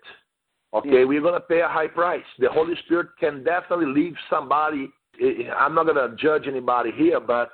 Okay, we're going to pay a high price. The Holy Spirit can definitely leave somebody. Eh, eh, I'm not going to judge anybody here, but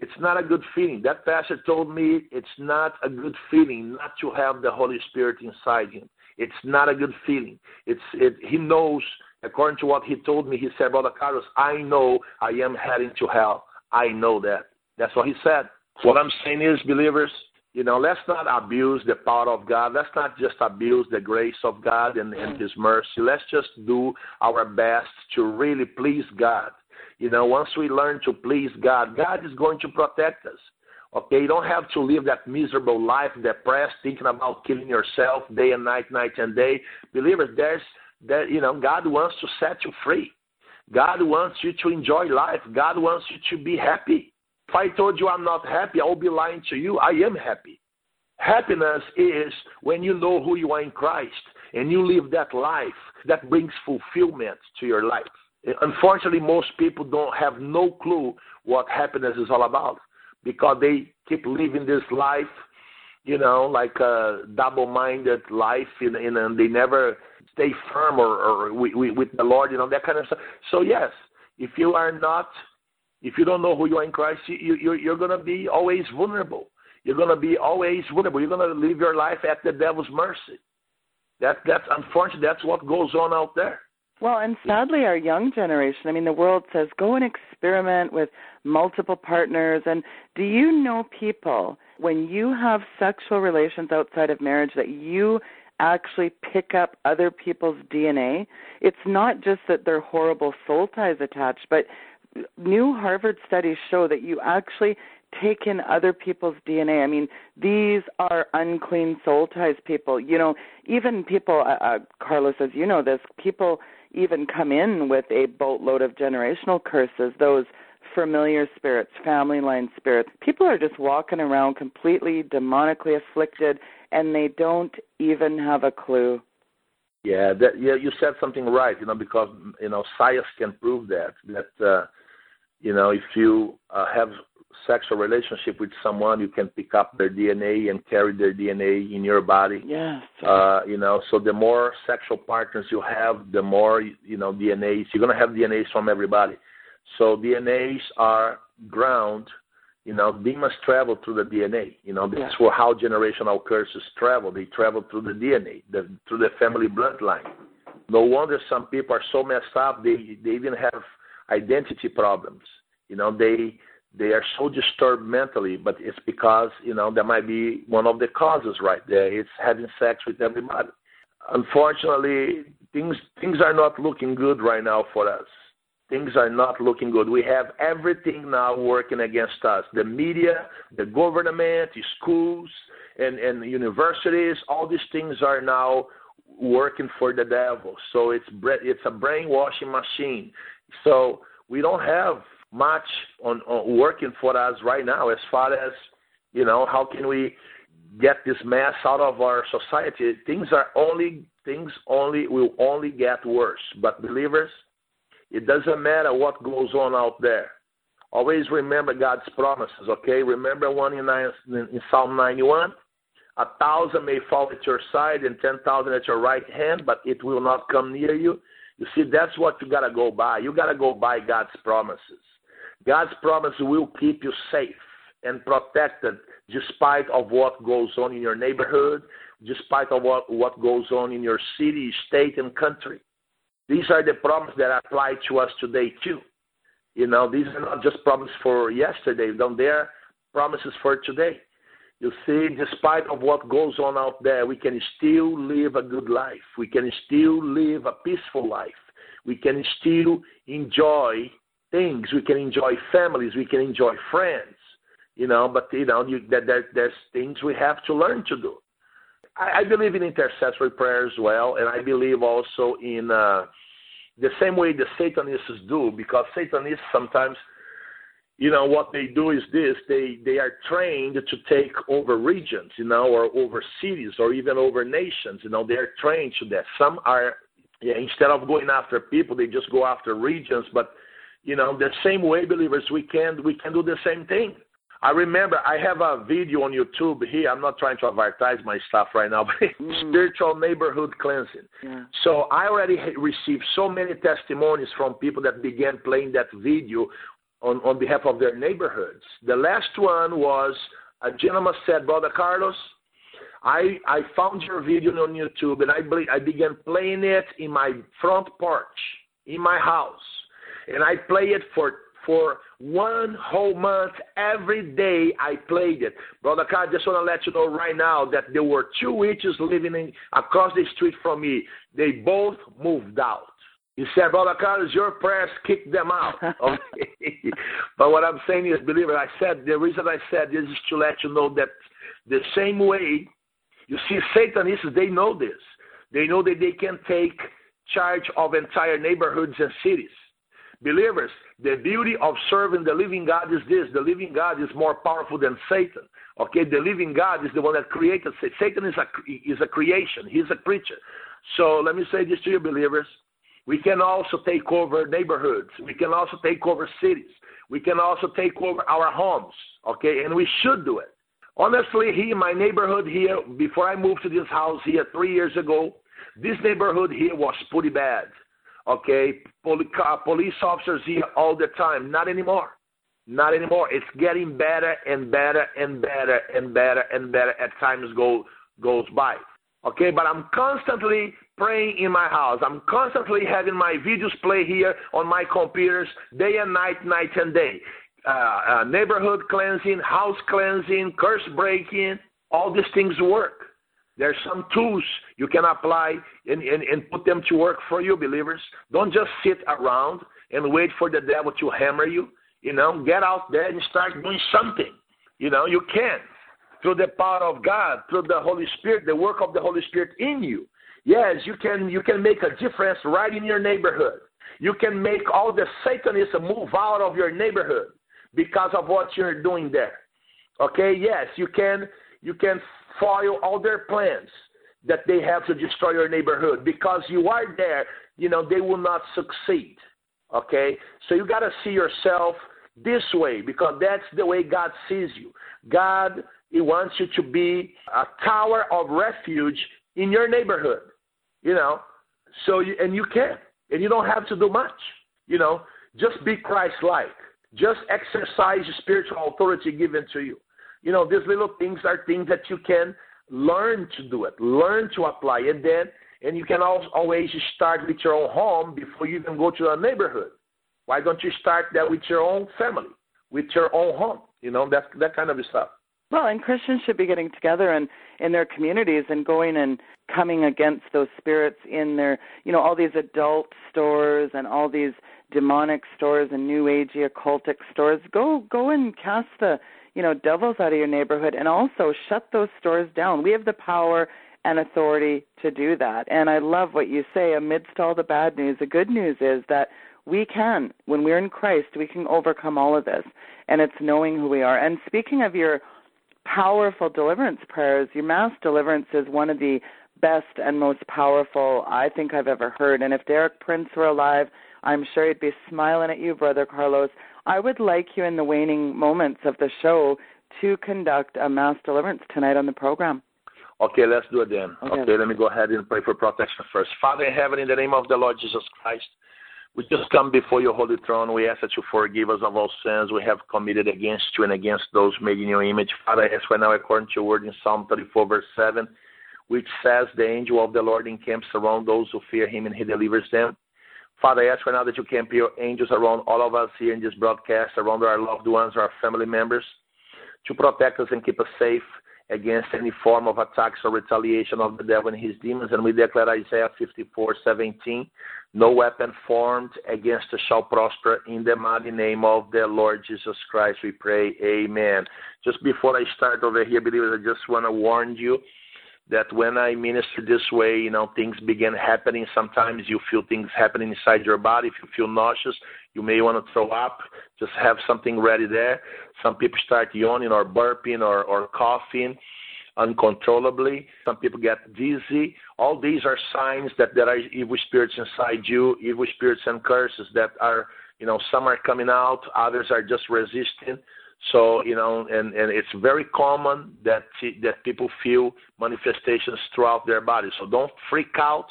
it's not a good feeling. That pastor told me it's not a good feeling not to have the Holy Spirit inside him. It's not a good feeling. It's it, he knows, according to what he told me. He said, "Brother Carlos, I know I am heading to hell. I know that." That's what he said. What I'm saying is, believers, you know, let's not abuse the power of God. Let's not just abuse the grace of God and, and His mercy. Let's just do our best to really please God. You know, once we learn to please God, God is going to protect us. Okay, you don't have to live that miserable life, depressed, thinking about killing yourself day and night, night and day. Believers, there's that you know, God wants to set you free. God wants you to enjoy life. God wants you to be happy. If I told you I'm not happy, I will be lying to you. I am happy. Happiness is when you know who you are in Christ and you live that life that brings fulfillment to your life. Unfortunately, most people don't have no clue what happiness is all about because they keep living this life, you know, like a double-minded life, and, and they never stay firm or, or with, with the Lord, you know, that kind of stuff. So yes, if you are not if you don't know who you are in Christ, you, you, you're going to be always vulnerable. You're going to be always vulnerable. You're going to live your life at the devil's mercy. That, that's unfortunately that's what goes on out there. Well, and sadly, our young generation, I mean, the world says go and experiment with multiple partners. And do you know people, when you have sexual relations outside of marriage, that you actually pick up other people's DNA? It's not just that they're horrible soul ties attached, but new Harvard studies show that you actually take in other people's DNA. I mean, these are unclean soul ties people. You know, even people, uh, uh, Carlos, as you know this, people even come in with a boatload of generational curses, those familiar spirits, family line spirits. People are just walking around completely demonically afflicted and they don't even have a clue. Yeah, that, yeah, you said something right. You know, because you know science can prove that that uh, you know if you uh, have sexual relationship with someone, you can pick up their DNA and carry their DNA in your body. Yes. Uh, you know, so the more sexual partners you have, the more you know DNAs. You're gonna have DNAs from everybody. So DNAs are ground. You know, demons travel through the DNA. You know, that's Yeah. for how generational curses travel. They travel through the DNA, the, through the family bloodline. No wonder some people are so messed up. They they even have identity problems. You know, they they are so disturbed mentally, but it's because you know that might be one of the causes right there. It's having sex with everybody. Unfortunately, things things are not looking good right now for us. Things are not looking good. We have everything now working against us. The media, the government, the schools, and, and universities, all these things are now working for the devil. So it's it's a brainwashing machine. So we don't have much on, on working for us right now as far as you know how can we get this mess out of our society. Things are only things only will only get worse. But believers, it doesn't matter what goes on out there. Always remember God's promises, okay? Remember one in, in Psalm 91? A thousand may fall at your side and 10,000 at your right hand, but it will not come near you. You see, that's what you got to go by. You got to go by God's promises. God's promise will keep you safe and protected despite of what goes on in your neighborhood, despite of what, what goes on in your city, state, and country. These are the promises that apply to us today too. You know, these are not just promises for yesterday, no, they're promises for today. You see, despite of what goes on out there, we can still live a good life. We can still live a peaceful life. We can still enjoy things. We can enjoy families. We can enjoy friends. You know, but you know, you, that there, there's things we have to learn to do. I, I believe in intercessory prayer as well, and I believe also in uh, the same way the Satanists do, because Satanists sometimes, you know, what they do is this: they they are trained to take over regions, you know, or over cities, or even over nations. You know, they are trained to that. Some are, yeah, instead of going after people, they just go after regions. But you know, the same way, believers, we can we can do the same thing. I remember I have a video on YouTube here. I'm not trying to advertise my stuff right now, but Mm. spiritual neighborhood cleansing. Yeah. So I already received so many testimonies from people that began playing that video on, on behalf of their neighborhoods. The last one was a gentleman said, Brother Carlos, I, I found your video on YouTube and I, ble- I began playing it in my front porch, in my house. And I play it for for one whole month. Every day I played it. Brother Carl, just want to let you know right now that there were two witches living in, across the street from me. They both moved out. He said, Brother Carlos, your prayers kicked them out. Okay. but what I'm saying is, believer, I said, the reason I said this is to let you know that the same way, you see, Satanists, they know this. They know that they can take charge of entire neighborhoods and cities. Believers, the beauty of serving the living God is this the living God is more powerful than Satan. Okay, the living God is the one that created Satan. is a, is a creation, he's a creature. So let me say this to you, believers. We can also take over neighborhoods, we can also take over cities, we can also take over our homes. Okay, and we should do it. Honestly, here, my neighborhood here, before I moved to this house here three years ago, this neighborhood here was pretty bad. Okay, uh, police officers here all the time. Not anymore. Not anymore. It's getting better and better and better and better and better as times go goes by. Okay, but I'm constantly praying in my house. I'm constantly having my videos play here on my computers day and night, night and day. Uh, uh, neighborhood cleansing, house cleansing, curse breaking, all these things work. There's some tools you can apply and, and, and put them to work for you, believers. Don't just sit around and wait for the devil to hammer you. You know, get out there and start doing something. You know, you can through the power of God, through the Holy Spirit, the work of the Holy Spirit in you. Yes, you can you can make a difference right in your neighborhood. You can make all the Satanists move out of your neighborhood because of what you're doing there. Okay, yes, you can you can foil all their plans. that they have to destroy your neighborhood because you are there, you know, they will not succeed. Okay? So you got to see yourself this way because that's the way God sees you. God he wants you to be a tower of refuge in your neighborhood. You know, so you, and you can, and you don't have to do much. You know, just be Christ-like. Just exercise your spiritual authority given to you. You know, these little things are things that you can learn to do it, learn to apply it. Then, and you can always start with your own home before you even go to a neighborhood. Why don't you start that with your own family, with your own home? You know, that that kind of stuff. Well, and Christians should be getting together and in their communities and going and coming against those spirits in their, you know, all these adult stores and all these demonic stores and new agey occultic stores. Go go and cast the, you know, devils out of your neighborhood and also shut those stores down. We have the power and authority to do that. And I love what you say amidst all the bad news. The good news is that we can, when we're in Christ, we can overcome all of this. And it's knowing who we are. And speaking of your powerful deliverance prayers, your mass deliverance is one of the best and most powerful I think I've ever heard. And if Derek Prince were alive, I'm sure he'd be smiling at you, Brother Carlos. I would like you in the waning moments of the show to conduct a mass deliverance tonight on the program. Okay, let's do it then. Okay. okay, let me go ahead and pray for protection first. Father in heaven, in the name of the Lord Jesus Christ, we just come before your holy throne. We ask that you forgive us of all sins we have committed against you and against those made in your image. Father, as right now, according to your word in Psalm 34, verse 7, which says, The angel of the Lord encamps around those who fear him and he delivers them. Father, I ask right now that you camp your angels around all of us here in this broadcast, around our loved ones, our family members, to protect us and keep us safe against any form of attacks or retaliation of the devil and his demons. And we declare Isaiah 54 17 no weapon formed against us shall prosper in the mighty name of the Lord Jesus Christ. We pray, Amen. Just before I start over here, believers, I just want to warn you that when I minister this way, you know, things begin happening. Sometimes you feel things happening inside your body. If you feel nauseous, you may want to throw up. Just have something ready there. Some people start yawning or burping or, or coughing uncontrollably. Some people get dizzy. All these are signs that there are evil spirits inside you, evil spirits and curses that are, you know, some are coming out, others are just resisting. So you know, and and it's very common that that people feel manifestations throughout their body. So don't freak out.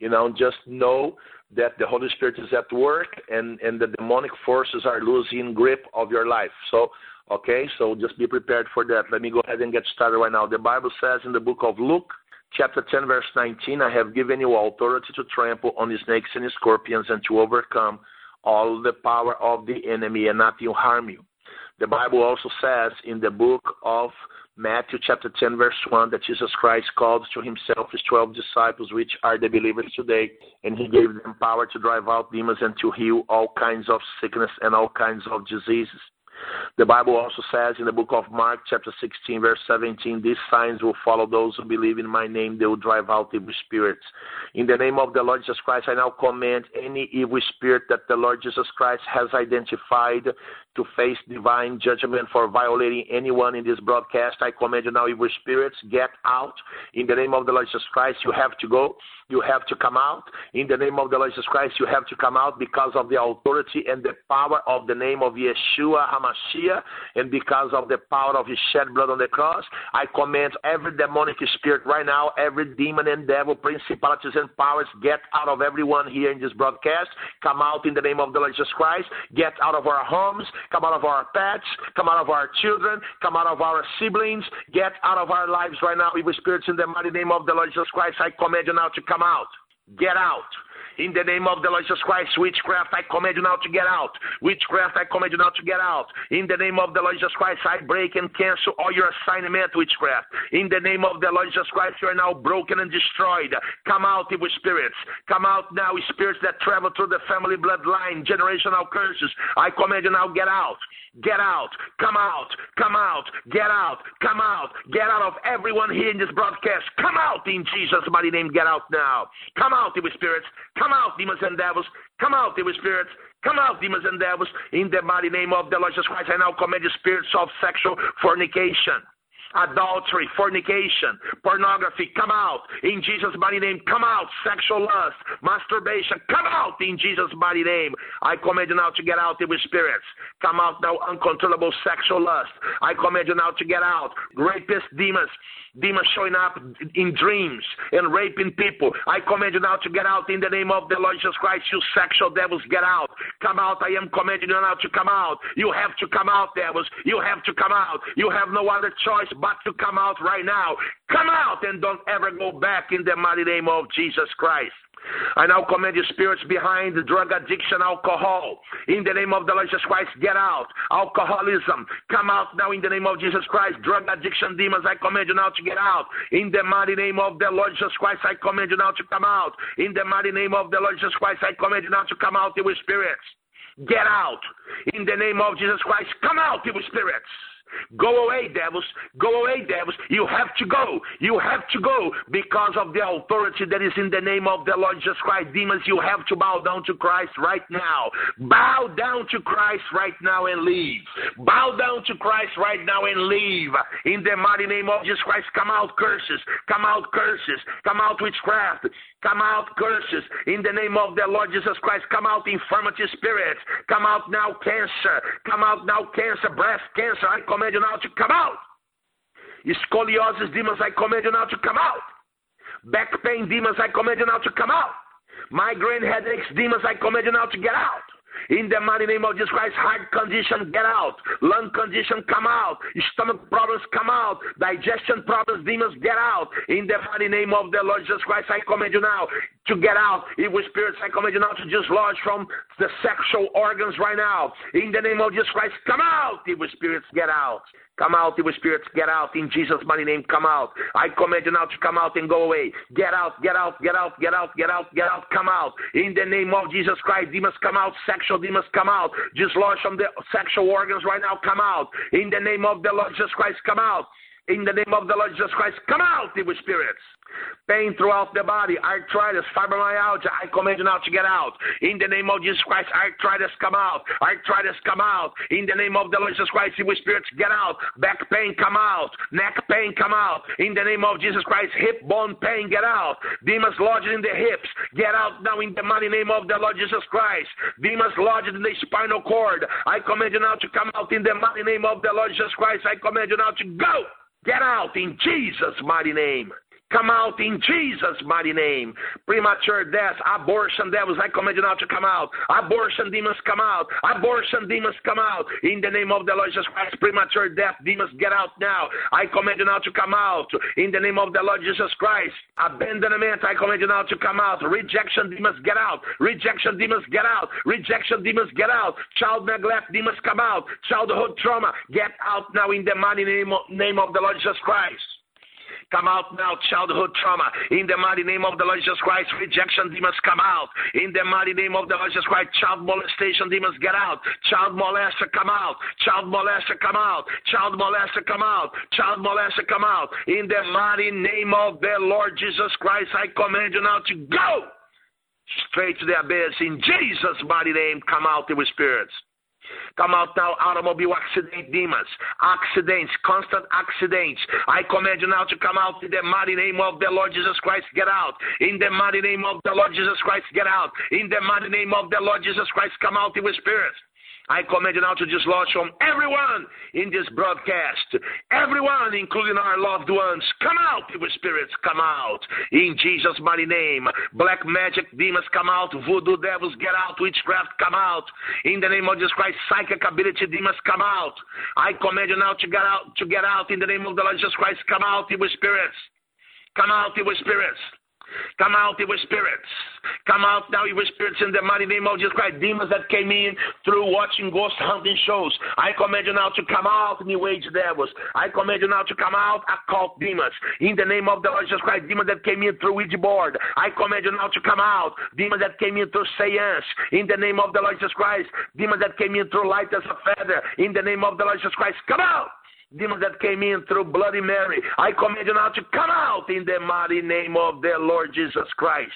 You know, just know that the Holy Spirit is at work and and the demonic forces are losing grip of your life. So Okay, so just be prepared for that. Let me go ahead and get started right now. The Bible says in the book of Luke, chapter 10, verse 19, I have given you authority to trample on the snakes and the scorpions and to overcome all the power of the enemy and nothing will harm you. The Bible also says in the book of Matthew chapter 10 verse 1 that Jesus Christ called to himself his 12 disciples which are the believers today and he gave them power to drive out demons and to heal all kinds of sickness and all kinds of diseases. The Bible also says in the book of Mark, chapter 16, verse 17, these signs will follow those who believe in my name. They will drive out evil spirits. In the name of the Lord Jesus Christ, I now command any evil spirit that the Lord Jesus Christ has identified to face divine judgment for violating anyone in this broadcast. I command you now, evil spirits, get out. In the name of the Lord Jesus Christ, you have to go. You have to come out. In the name of the Lord Jesus Christ, you have to come out because of the authority and the power of the name of Yeshua HaMashiach and because of the power of his shed blood on the cross. I command every demonic spirit right now, every demon and devil, principalities and powers, get out of everyone here in this broadcast. Come out in the name of the Lord Jesus Christ. Get out of our homes. Come out of our pets. Come out of our children. Come out of our siblings. Get out of our lives right now, evil spirits, in the mighty name of the Lord Jesus Christ. I command you now to come out. Get out. In the name of the Lord Jesus Christ, witchcraft, I command you now to get out. Witchcraft, I command you now to get out. In the name of the Lord Jesus Christ, I break and cancel all your assignment, witchcraft. In the name of the Lord Jesus Christ, you are now broken and destroyed. Come out, evil spirits. Come out now, spirits that travel through the family bloodline, generational curses. I command you now, get out. Get out. Come out. Come out. Get out. Come out. Get out of everyone here in this broadcast. Come out in Jesus' mighty name. Get out now. Come out, evil spirits. Come out, demons and devils. Come out, evil spirits. Come out, demons and devils, in the mighty name of the Lord Jesus Christ. I now command the spirits of sexual fornication adultery, fornication, pornography, come out in Jesus' mighty name. Come out, sexual lust, masturbation, come out in Jesus' mighty name. I command you now to get out, evil spirits. Come out now, uncontrollable sexual lust. I command you now to get out, rapist demons demons showing up in dreams and raping people. I command you now to get out in the name of the Lord Jesus Christ. You sexual devils, get out. Come out. I am commanding you now to come out. You have to come out, devils. You have to come out. You have no other choice but to come out right now. Come out and don't ever go back in the mighty name of Jesus Christ. I now command you spirits behind the drug addiction, alcohol. In the name of the Lord Jesus Christ, get out. Alcoholism, come out now in the name of Jesus Christ. Drug addiction demons, I command you now to get out. In the mighty name of the Lord Jesus Christ, I command you now to come out. In the mighty name of the Lord Jesus Christ, I command you now to come out, evil spirits. Get out. In the name of Jesus Christ, come out, evil spirits. Go away, devils. Go away, devils. You have to go. You have to go because of the authority that is in the name of the Lord Jesus Christ. Demons, you have to bow down to Christ right now. Bow down to Christ right now and leave. Bow down to Christ right now and leave. In the mighty name of Jesus Christ, come out curses. Come out curses. Come out witchcraft. Come out curses in the name of the Lord Jesus Christ. Come out infirmity spirits. Come out now cancer. Come out now cancer, breast cancer. I command you now to come out. Scoliosis demons, I command you now to come out. Back pain demons, I command you now to come out. Migraine headaches demons, I command you now to get out. In the mighty name of Jesus Christ, heart condition, get out. Lung condition, come out. Stomach problems, come out. Digestion problems, demons, get out. In the mighty name of the Lord Jesus Christ, I command you now to get out. Evil spirits, I command you now to dislodge from the sexual organs right now. In the name of Jesus Christ, come out. Evil spirits, get out. Come out, evil spirits, get out in Jesus' mighty name. Come out. I command you now to come out and go away. Get out, get out, get out, get out, get out, get out, come out. In the name of Jesus Christ, demons come out, sexual demons come out. Dislodge from the sexual organs right now, come out. In the name of the Lord Jesus Christ, come out. In the name of the Lord Jesus Christ, come out, evil spirits. Pain throughout the body, arthritis, fibromyalgia, I command you now to get out. In the name of Jesus Christ, arthritis come out. Arthritis come out. In the name of the Lord Jesus Christ, evil spirits get out. Back pain come out. Neck pain come out. In the name of Jesus Christ, hip bone pain get out. Demons lodged in the hips, get out now in the mighty name of the Lord Jesus Christ. Demons lodged in the spinal cord, I command you now to come out in the mighty name of the Lord Jesus Christ. I command you now to go. Get out in Jesus' mighty name. Come out in Jesus' mighty name. Premature death, abortion devils, I command you now to come out. Abortion demons come out. Abortion demons come out. In the name of the Lord Jesus Christ, premature death demons get out now. I command you now to come out. In the name of the Lord Jesus Christ, abandonment, I command you now to come out. Rejection demons get out. Rejection demons get out. Rejection demons get out. Child neglect demons come out. Childhood trauma get out now in the mighty name of, name of the Lord Jesus Christ. Come out now, childhood trauma. In the mighty name of the Lord Jesus Christ, rejection demons come out. In the mighty name of the Lord Jesus Christ, child molestation demons get out. Child molester come out. Child molester come out. Child molester come out. Child molester come out. In the mighty name of the Lord Jesus Christ, I command you now to go straight to the abyss. In Jesus' mighty name, come out, evil spirits. Come out now, automobile accident demons, accidents, constant accidents. I command you now to come out in the mighty name of the Lord Jesus Christ. Get out. In the mighty name of the Lord Jesus Christ, get out. In the mighty name of the Lord Jesus Christ, come out with spirits. I command you now to dislodge from everyone in this broadcast. Everyone, including our loved ones, come out, evil spirits, come out. In Jesus' mighty name. Black magic demons come out. Voodoo devils get out. Witchcraft come out. In the name of Jesus Christ, psychic ability demons come out. I command you now to get out, to get out in the name of the Lord Jesus Christ. Come out, evil spirits. Come out, evil spirits. Come out, evil spirits. Come out now, evil spirits, in the mighty name of Jesus Christ. Demons that came in through watching ghost hunting shows. I command you now to come out, new age devils. I command you now to come out, occult demons. In the name of the Lord Jesus Christ, demons that came in through Ouija board. I command you now to come out. Demons that came in through seance. In the name of the Lord Jesus Christ. Demons that came in through light as a feather. In the name of the Lord Jesus Christ. Come out demons that came in through Bloody Mary. I command you now to come out in the mighty name of the Lord Jesus Christ.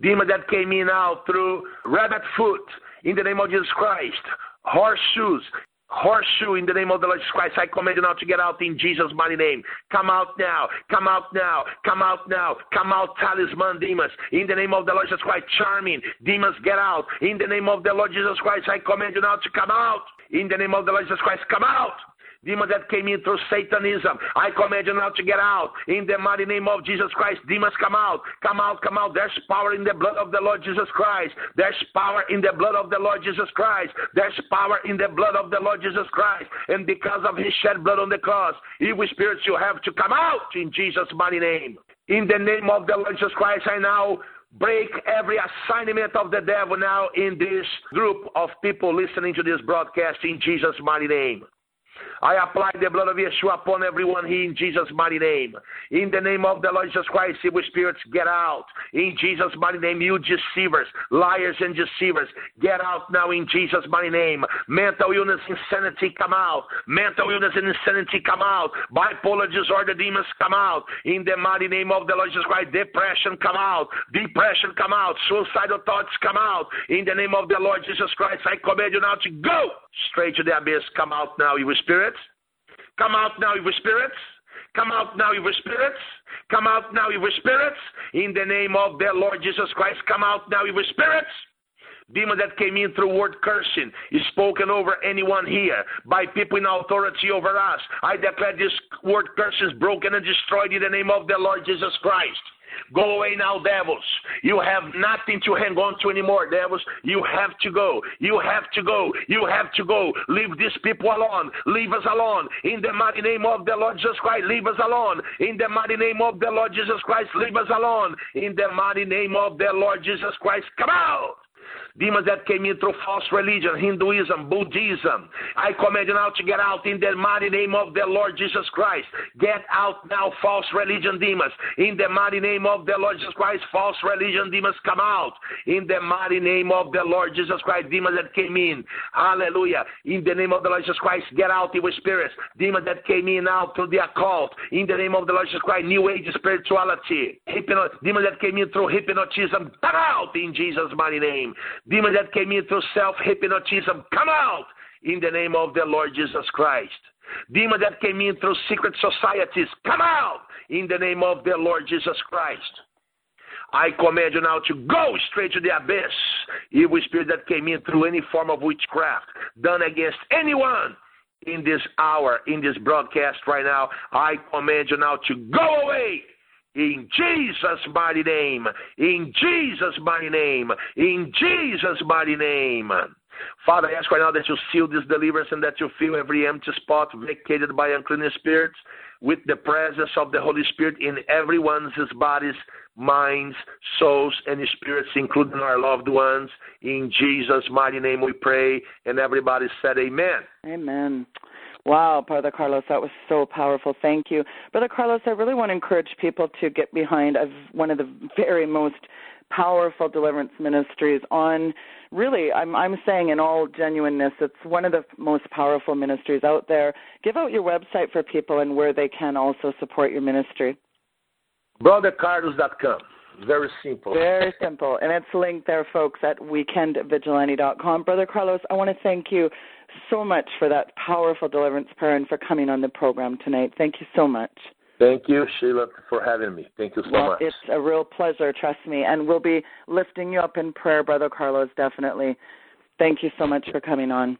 Demons that came in out through rabbit foot in the name of Jesus Christ. Horseshoes, horseshoe in the name of the Lord Jesus Christ. I command you now to get out in Jesus' mighty name. Come out now. Come out now. Come out now. Come out, talisman demons. In the name of the Lord Jesus Christ, charming demons, get out. In the name of the Lord Jesus Christ, I command you now to come out. In the name of the Lord Jesus Christ, come out. Demons that came in through Satanism, I command you now to get out. In the mighty name of Jesus Christ, demons come out. Come out, come out. There's power in the blood of the Lord Jesus Christ. There's power in the blood of the Lord Jesus Christ. There's power in the blood of the Lord Jesus Christ. And because of his shed blood on the cross, evil spirits, you have to come out in Jesus' mighty name. In the name of the Lord Jesus Christ, I now break every assignment of the devil now in this group of people listening to this broadcast in Jesus' mighty name. I apply the blood of Yeshua upon everyone here in Jesus' mighty name. In the name of the Lord Jesus Christ, evil spirits, get out. In Jesus' mighty name, you deceivers, liars and deceivers, get out now in Jesus' mighty name. Mental illness, insanity, come out. Mental illness and insanity, come out. Bipolar disorder, demons, come out. In the mighty name of the Lord Jesus Christ, depression, come out. Depression, come out. Suicidal thoughts, come out. In the name of the Lord Jesus Christ, I command you now to go straight to the abyss. Come out now, evil spirits. Come out now, evil spirits. Come out now, evil spirits. Come out now, evil spirits. In the name of the Lord Jesus Christ, come out now, evil spirits. Demon that came in through word cursing is spoken over anyone here by people in authority over us. I declare this word curse is broken and destroyed in the name of the Lord Jesus Christ. Go away now, devils. You have nothing to hang on to anymore, devils. You have to go. You have to go. You have to go. Leave these people alone. Leave us alone. In the mighty name of the Lord Jesus Christ, leave us alone. In the mighty name of the Lord Jesus Christ, leave us alone. In the mighty name of the Lord Jesus Christ, come out. Demons that came in through false religion, Hinduism, Buddhism. I command you now to get out in the mighty name of the Lord Jesus Christ. Get out now, false religion demons. In the mighty name of the Lord Jesus Christ, false religion demons come out. In the mighty name of the Lord Jesus Christ, demons that came in. Hallelujah. In the name of the Lord Jesus Christ, get out evil spirits. Demons that came in now through the occult. In the name of the Lord Jesus Christ, New Age spirituality. Hypno- demons that came in through hypnotism, come out in Jesus' mighty name. Demons that came in through self hypnotism, come out in the name of the Lord Jesus Christ. Demons that came in through secret societies, come out in the name of the Lord Jesus Christ. I command you now to go straight to the abyss. Evil spirit that came in through any form of witchcraft done against anyone in this hour, in this broadcast right now, I command you now to go away in Jesus' mighty name. In Jesus' mighty name. In Jesus' mighty name. Father, I ask right now that you seal this deliverance and that you fill every empty spot vacated by unclean spirits with the presence of the Holy Spirit in everyone's bodies, minds, souls, and spirits, including our loved ones. In Jesus' mighty name we pray. And everybody said, Amen. Amen. Wow, Brother Carlos, that was so powerful. Thank you. Brother Carlos, I really want to encourage people to get behind one of the very most powerful deliverance ministries on really I'm I'm saying in all genuineness it's one of the most powerful ministries out there. Give out your website for people and where they can also support your ministry. BrotherCarlos.com. Very simple. Very simple. And it's linked there, folks, at weekendvigilante.com. Brother Carlos, I want to thank you so much for that powerful deliverance prayer and for coming on the program tonight. Thank you so much. Thank you, Sheila, for having me. Thank you so well, much. It's a real pleasure, trust me. And we'll be lifting you up in prayer, Brother Carlos, definitely. Thank you so much for coming on.